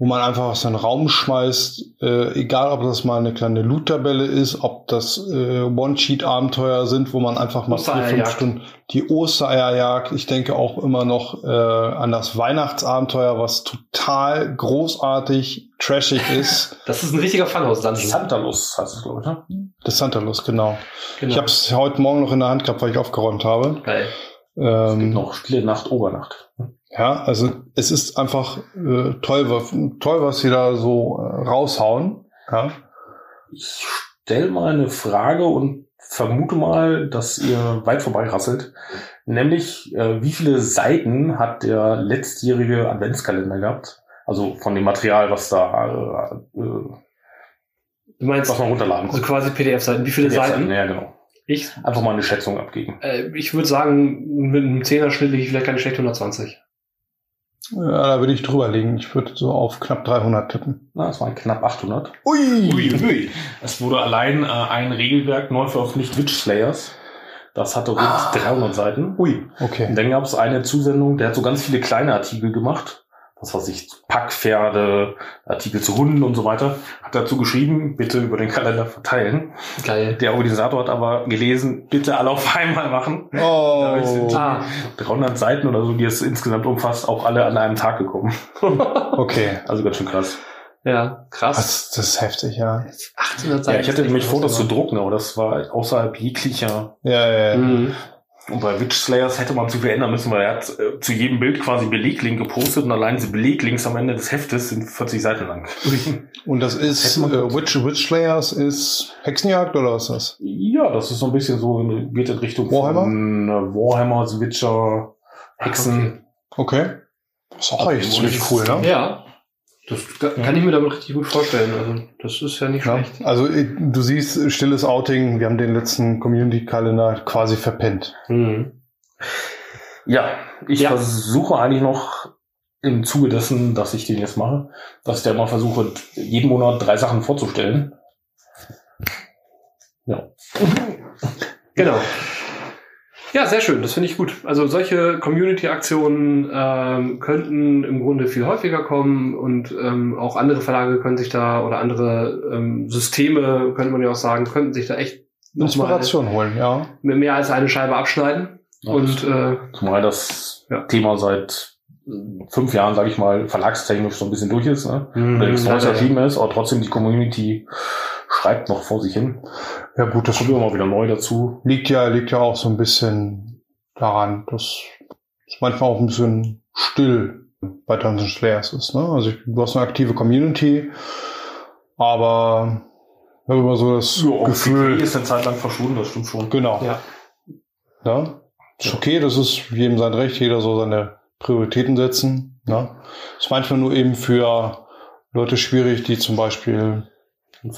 Wo man einfach aus den Raum schmeißt, äh, egal ob das mal eine kleine Loot-Tabelle ist, ob das äh, One-Sheet-Abenteuer sind, wo man einfach mal vier, fünf. Stunden die Ostereierjagd, ich denke auch immer noch äh, an das Weihnachtsabenteuer, was total großartig, trashig ist. Das ist ein richtiger Funhouse-Dungeon. Santalus heißt es, glaube ich, ne? Das Santalus, genau. Genau. Ich habe es heute Morgen noch in der Hand gehabt, weil ich aufgeräumt habe. Geil. Es gibt Ähm, noch Stille Nacht, Obernacht. Ja, also es ist einfach äh, toll, was, toll, was sie da so äh, raushauen. Ja. Ich stelle mal eine Frage und vermute mal, dass ihr weit vorbei rasselt. Nämlich, äh, wie viele Seiten hat der letztjährige Adventskalender gehabt? Also von dem Material, was da, äh, äh, Du meinst was man runterladen also konnte. quasi PDF-Seiten. Wie viele Seiten? Ja, genau. Ich, Einfach mal eine Schätzung abgeben. äh, ich würde sagen, mit einem Zehner-Schnitt liege ich vielleicht keine schlecht 120. ja, da würde ich drüber liegen. Ich würde so auf knapp 300 tippen. Na, es waren knapp 800. Ui! ui. Es wurde allein äh, ein Regelwerk neu veröffentlicht, Witch Slayers. Das hatte rund 300 Seiten. Ui, Und okay. dann gab es eine Zusendung, der hat so ganz viele kleine Artikel gemacht. Was weiß ich, Packpferde, Artikel zu Hunden und so weiter. Hat dazu geschrieben, bitte über den Kalender verteilen. Geil. Der Organisator hat aber gelesen, bitte alle auf einmal machen. Sind Oh, Ah, 300 Seiten oder so, die es insgesamt umfasst, auch alle an einem Tag gekommen. okay. Also ganz schön krass. ja, krass. Das, das ist heftig, ja. 800 Seiten. Ja, ich hatte nämlich Fotos zu was, drucken, aber das war außerhalb jeglicher. Ja, ja, ja. Mhm. Und bei Witch Slayers hätte man zu viel ändern müssen, weil er hat äh, zu jedem Bild quasi Beleglink gepostet und allein diese Beleglinks am Ende des Heftes sind 40 Seiten lang. Und das ist, äh, Witch, Witch Slayers ist Hexenjagd oder was ist das? Ja, das ist so ein bisschen so, in- geht in Richtung Warhammer? von äh, Warhammer, The Witcher, Hexen. Okay. Das ist auch echt ziemlich cool, ne? Ja. Das ka- kann ich mir damit richtig gut vorstellen. Also, das ist ja nicht Ja, schlecht. also du siehst, stilles Outing, wir haben den letzten Community-Kalender quasi verpennt. Mhm. Ja, ich Ja. versuche eigentlich noch im Zuge dessen, dass ich den jetzt mache, dass ich da mal versuche, jeden Monat drei Sachen vorzustellen. Ja. Genau. Ja, sehr schön, das finde ich gut. Also solche Community-Aktionen ähm, könnten im Grunde viel häufiger kommen und ähm, auch andere Verlage können sich da oder andere ähm, Systeme, könnte man ja auch sagen, könnten sich da echt Inspiration holen, ja. mit mehr als eine Scheibe abschneiden. Ja, Und äh, Zumal das Ja. Thema seit äh, fünf Jahren, sage ich mal, verlagstechnisch so ein bisschen durch ist, ne? Mhm, nichts Neues erschienen ist, aber trotzdem die Community schreibt noch vor sich hin. Ja gut, das Kommt immer wieder neu dazu. liegt ja, liegt ja auch so ein bisschen daran, dass es manchmal auch ein bisschen still bei Dungeons Slayers ist. Ne? Also du hast eine aktive Community, aber immer so das Ja, Gefühl, PKE ist eine Zeit lang verschwunden, das stimmt schon. genau. Ja. Ja? Ist okay, das ist jedem sein Recht, jeder soll seine Prioritäten setzen. Ne? Ist manchmal nur eben für Leute schwierig, die zum Beispiel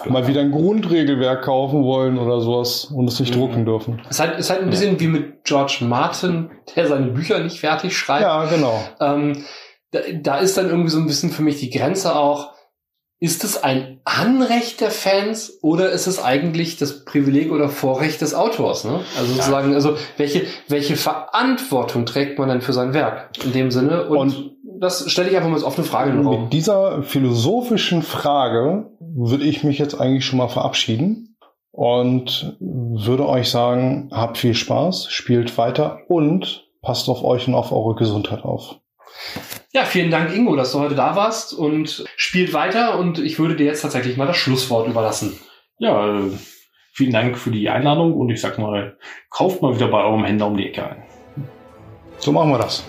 mal wieder ein Grundregelwerk kaufen wollen oder sowas und es nicht Mhm. drucken dürfen. ist halt, ist halt ein bisschen wie mit George Martin, der seine Bücher nicht fertig schreibt. Ja, genau. Ähm, da, da ist dann irgendwie so ein bisschen für mich die Grenze auch, ist es ein Anrecht der Fans oder ist es eigentlich das Privileg oder Vorrecht des Autors? Ne? Also sozusagen, also welche, welche Verantwortung trägt man denn für sein Werk in dem Sinne? Und, das stelle ich einfach mal als offene Frage in den Raum. Mit dieser philosophischen Frage würde ich mich jetzt eigentlich schon mal verabschieden und würde euch sagen, habt viel Spaß, spielt weiter und passt auf euch und auf eure Gesundheit auf. Ja, vielen Dank, Ingo, dass du heute da warst und spielt weiter und ich würde dir jetzt tatsächlich mal das Schlusswort überlassen. Ja, äh, vielen Dank für die Einladung und ich sag mal, kauft mal wieder bei eurem Händler um die Ecke ein. So machen wir das.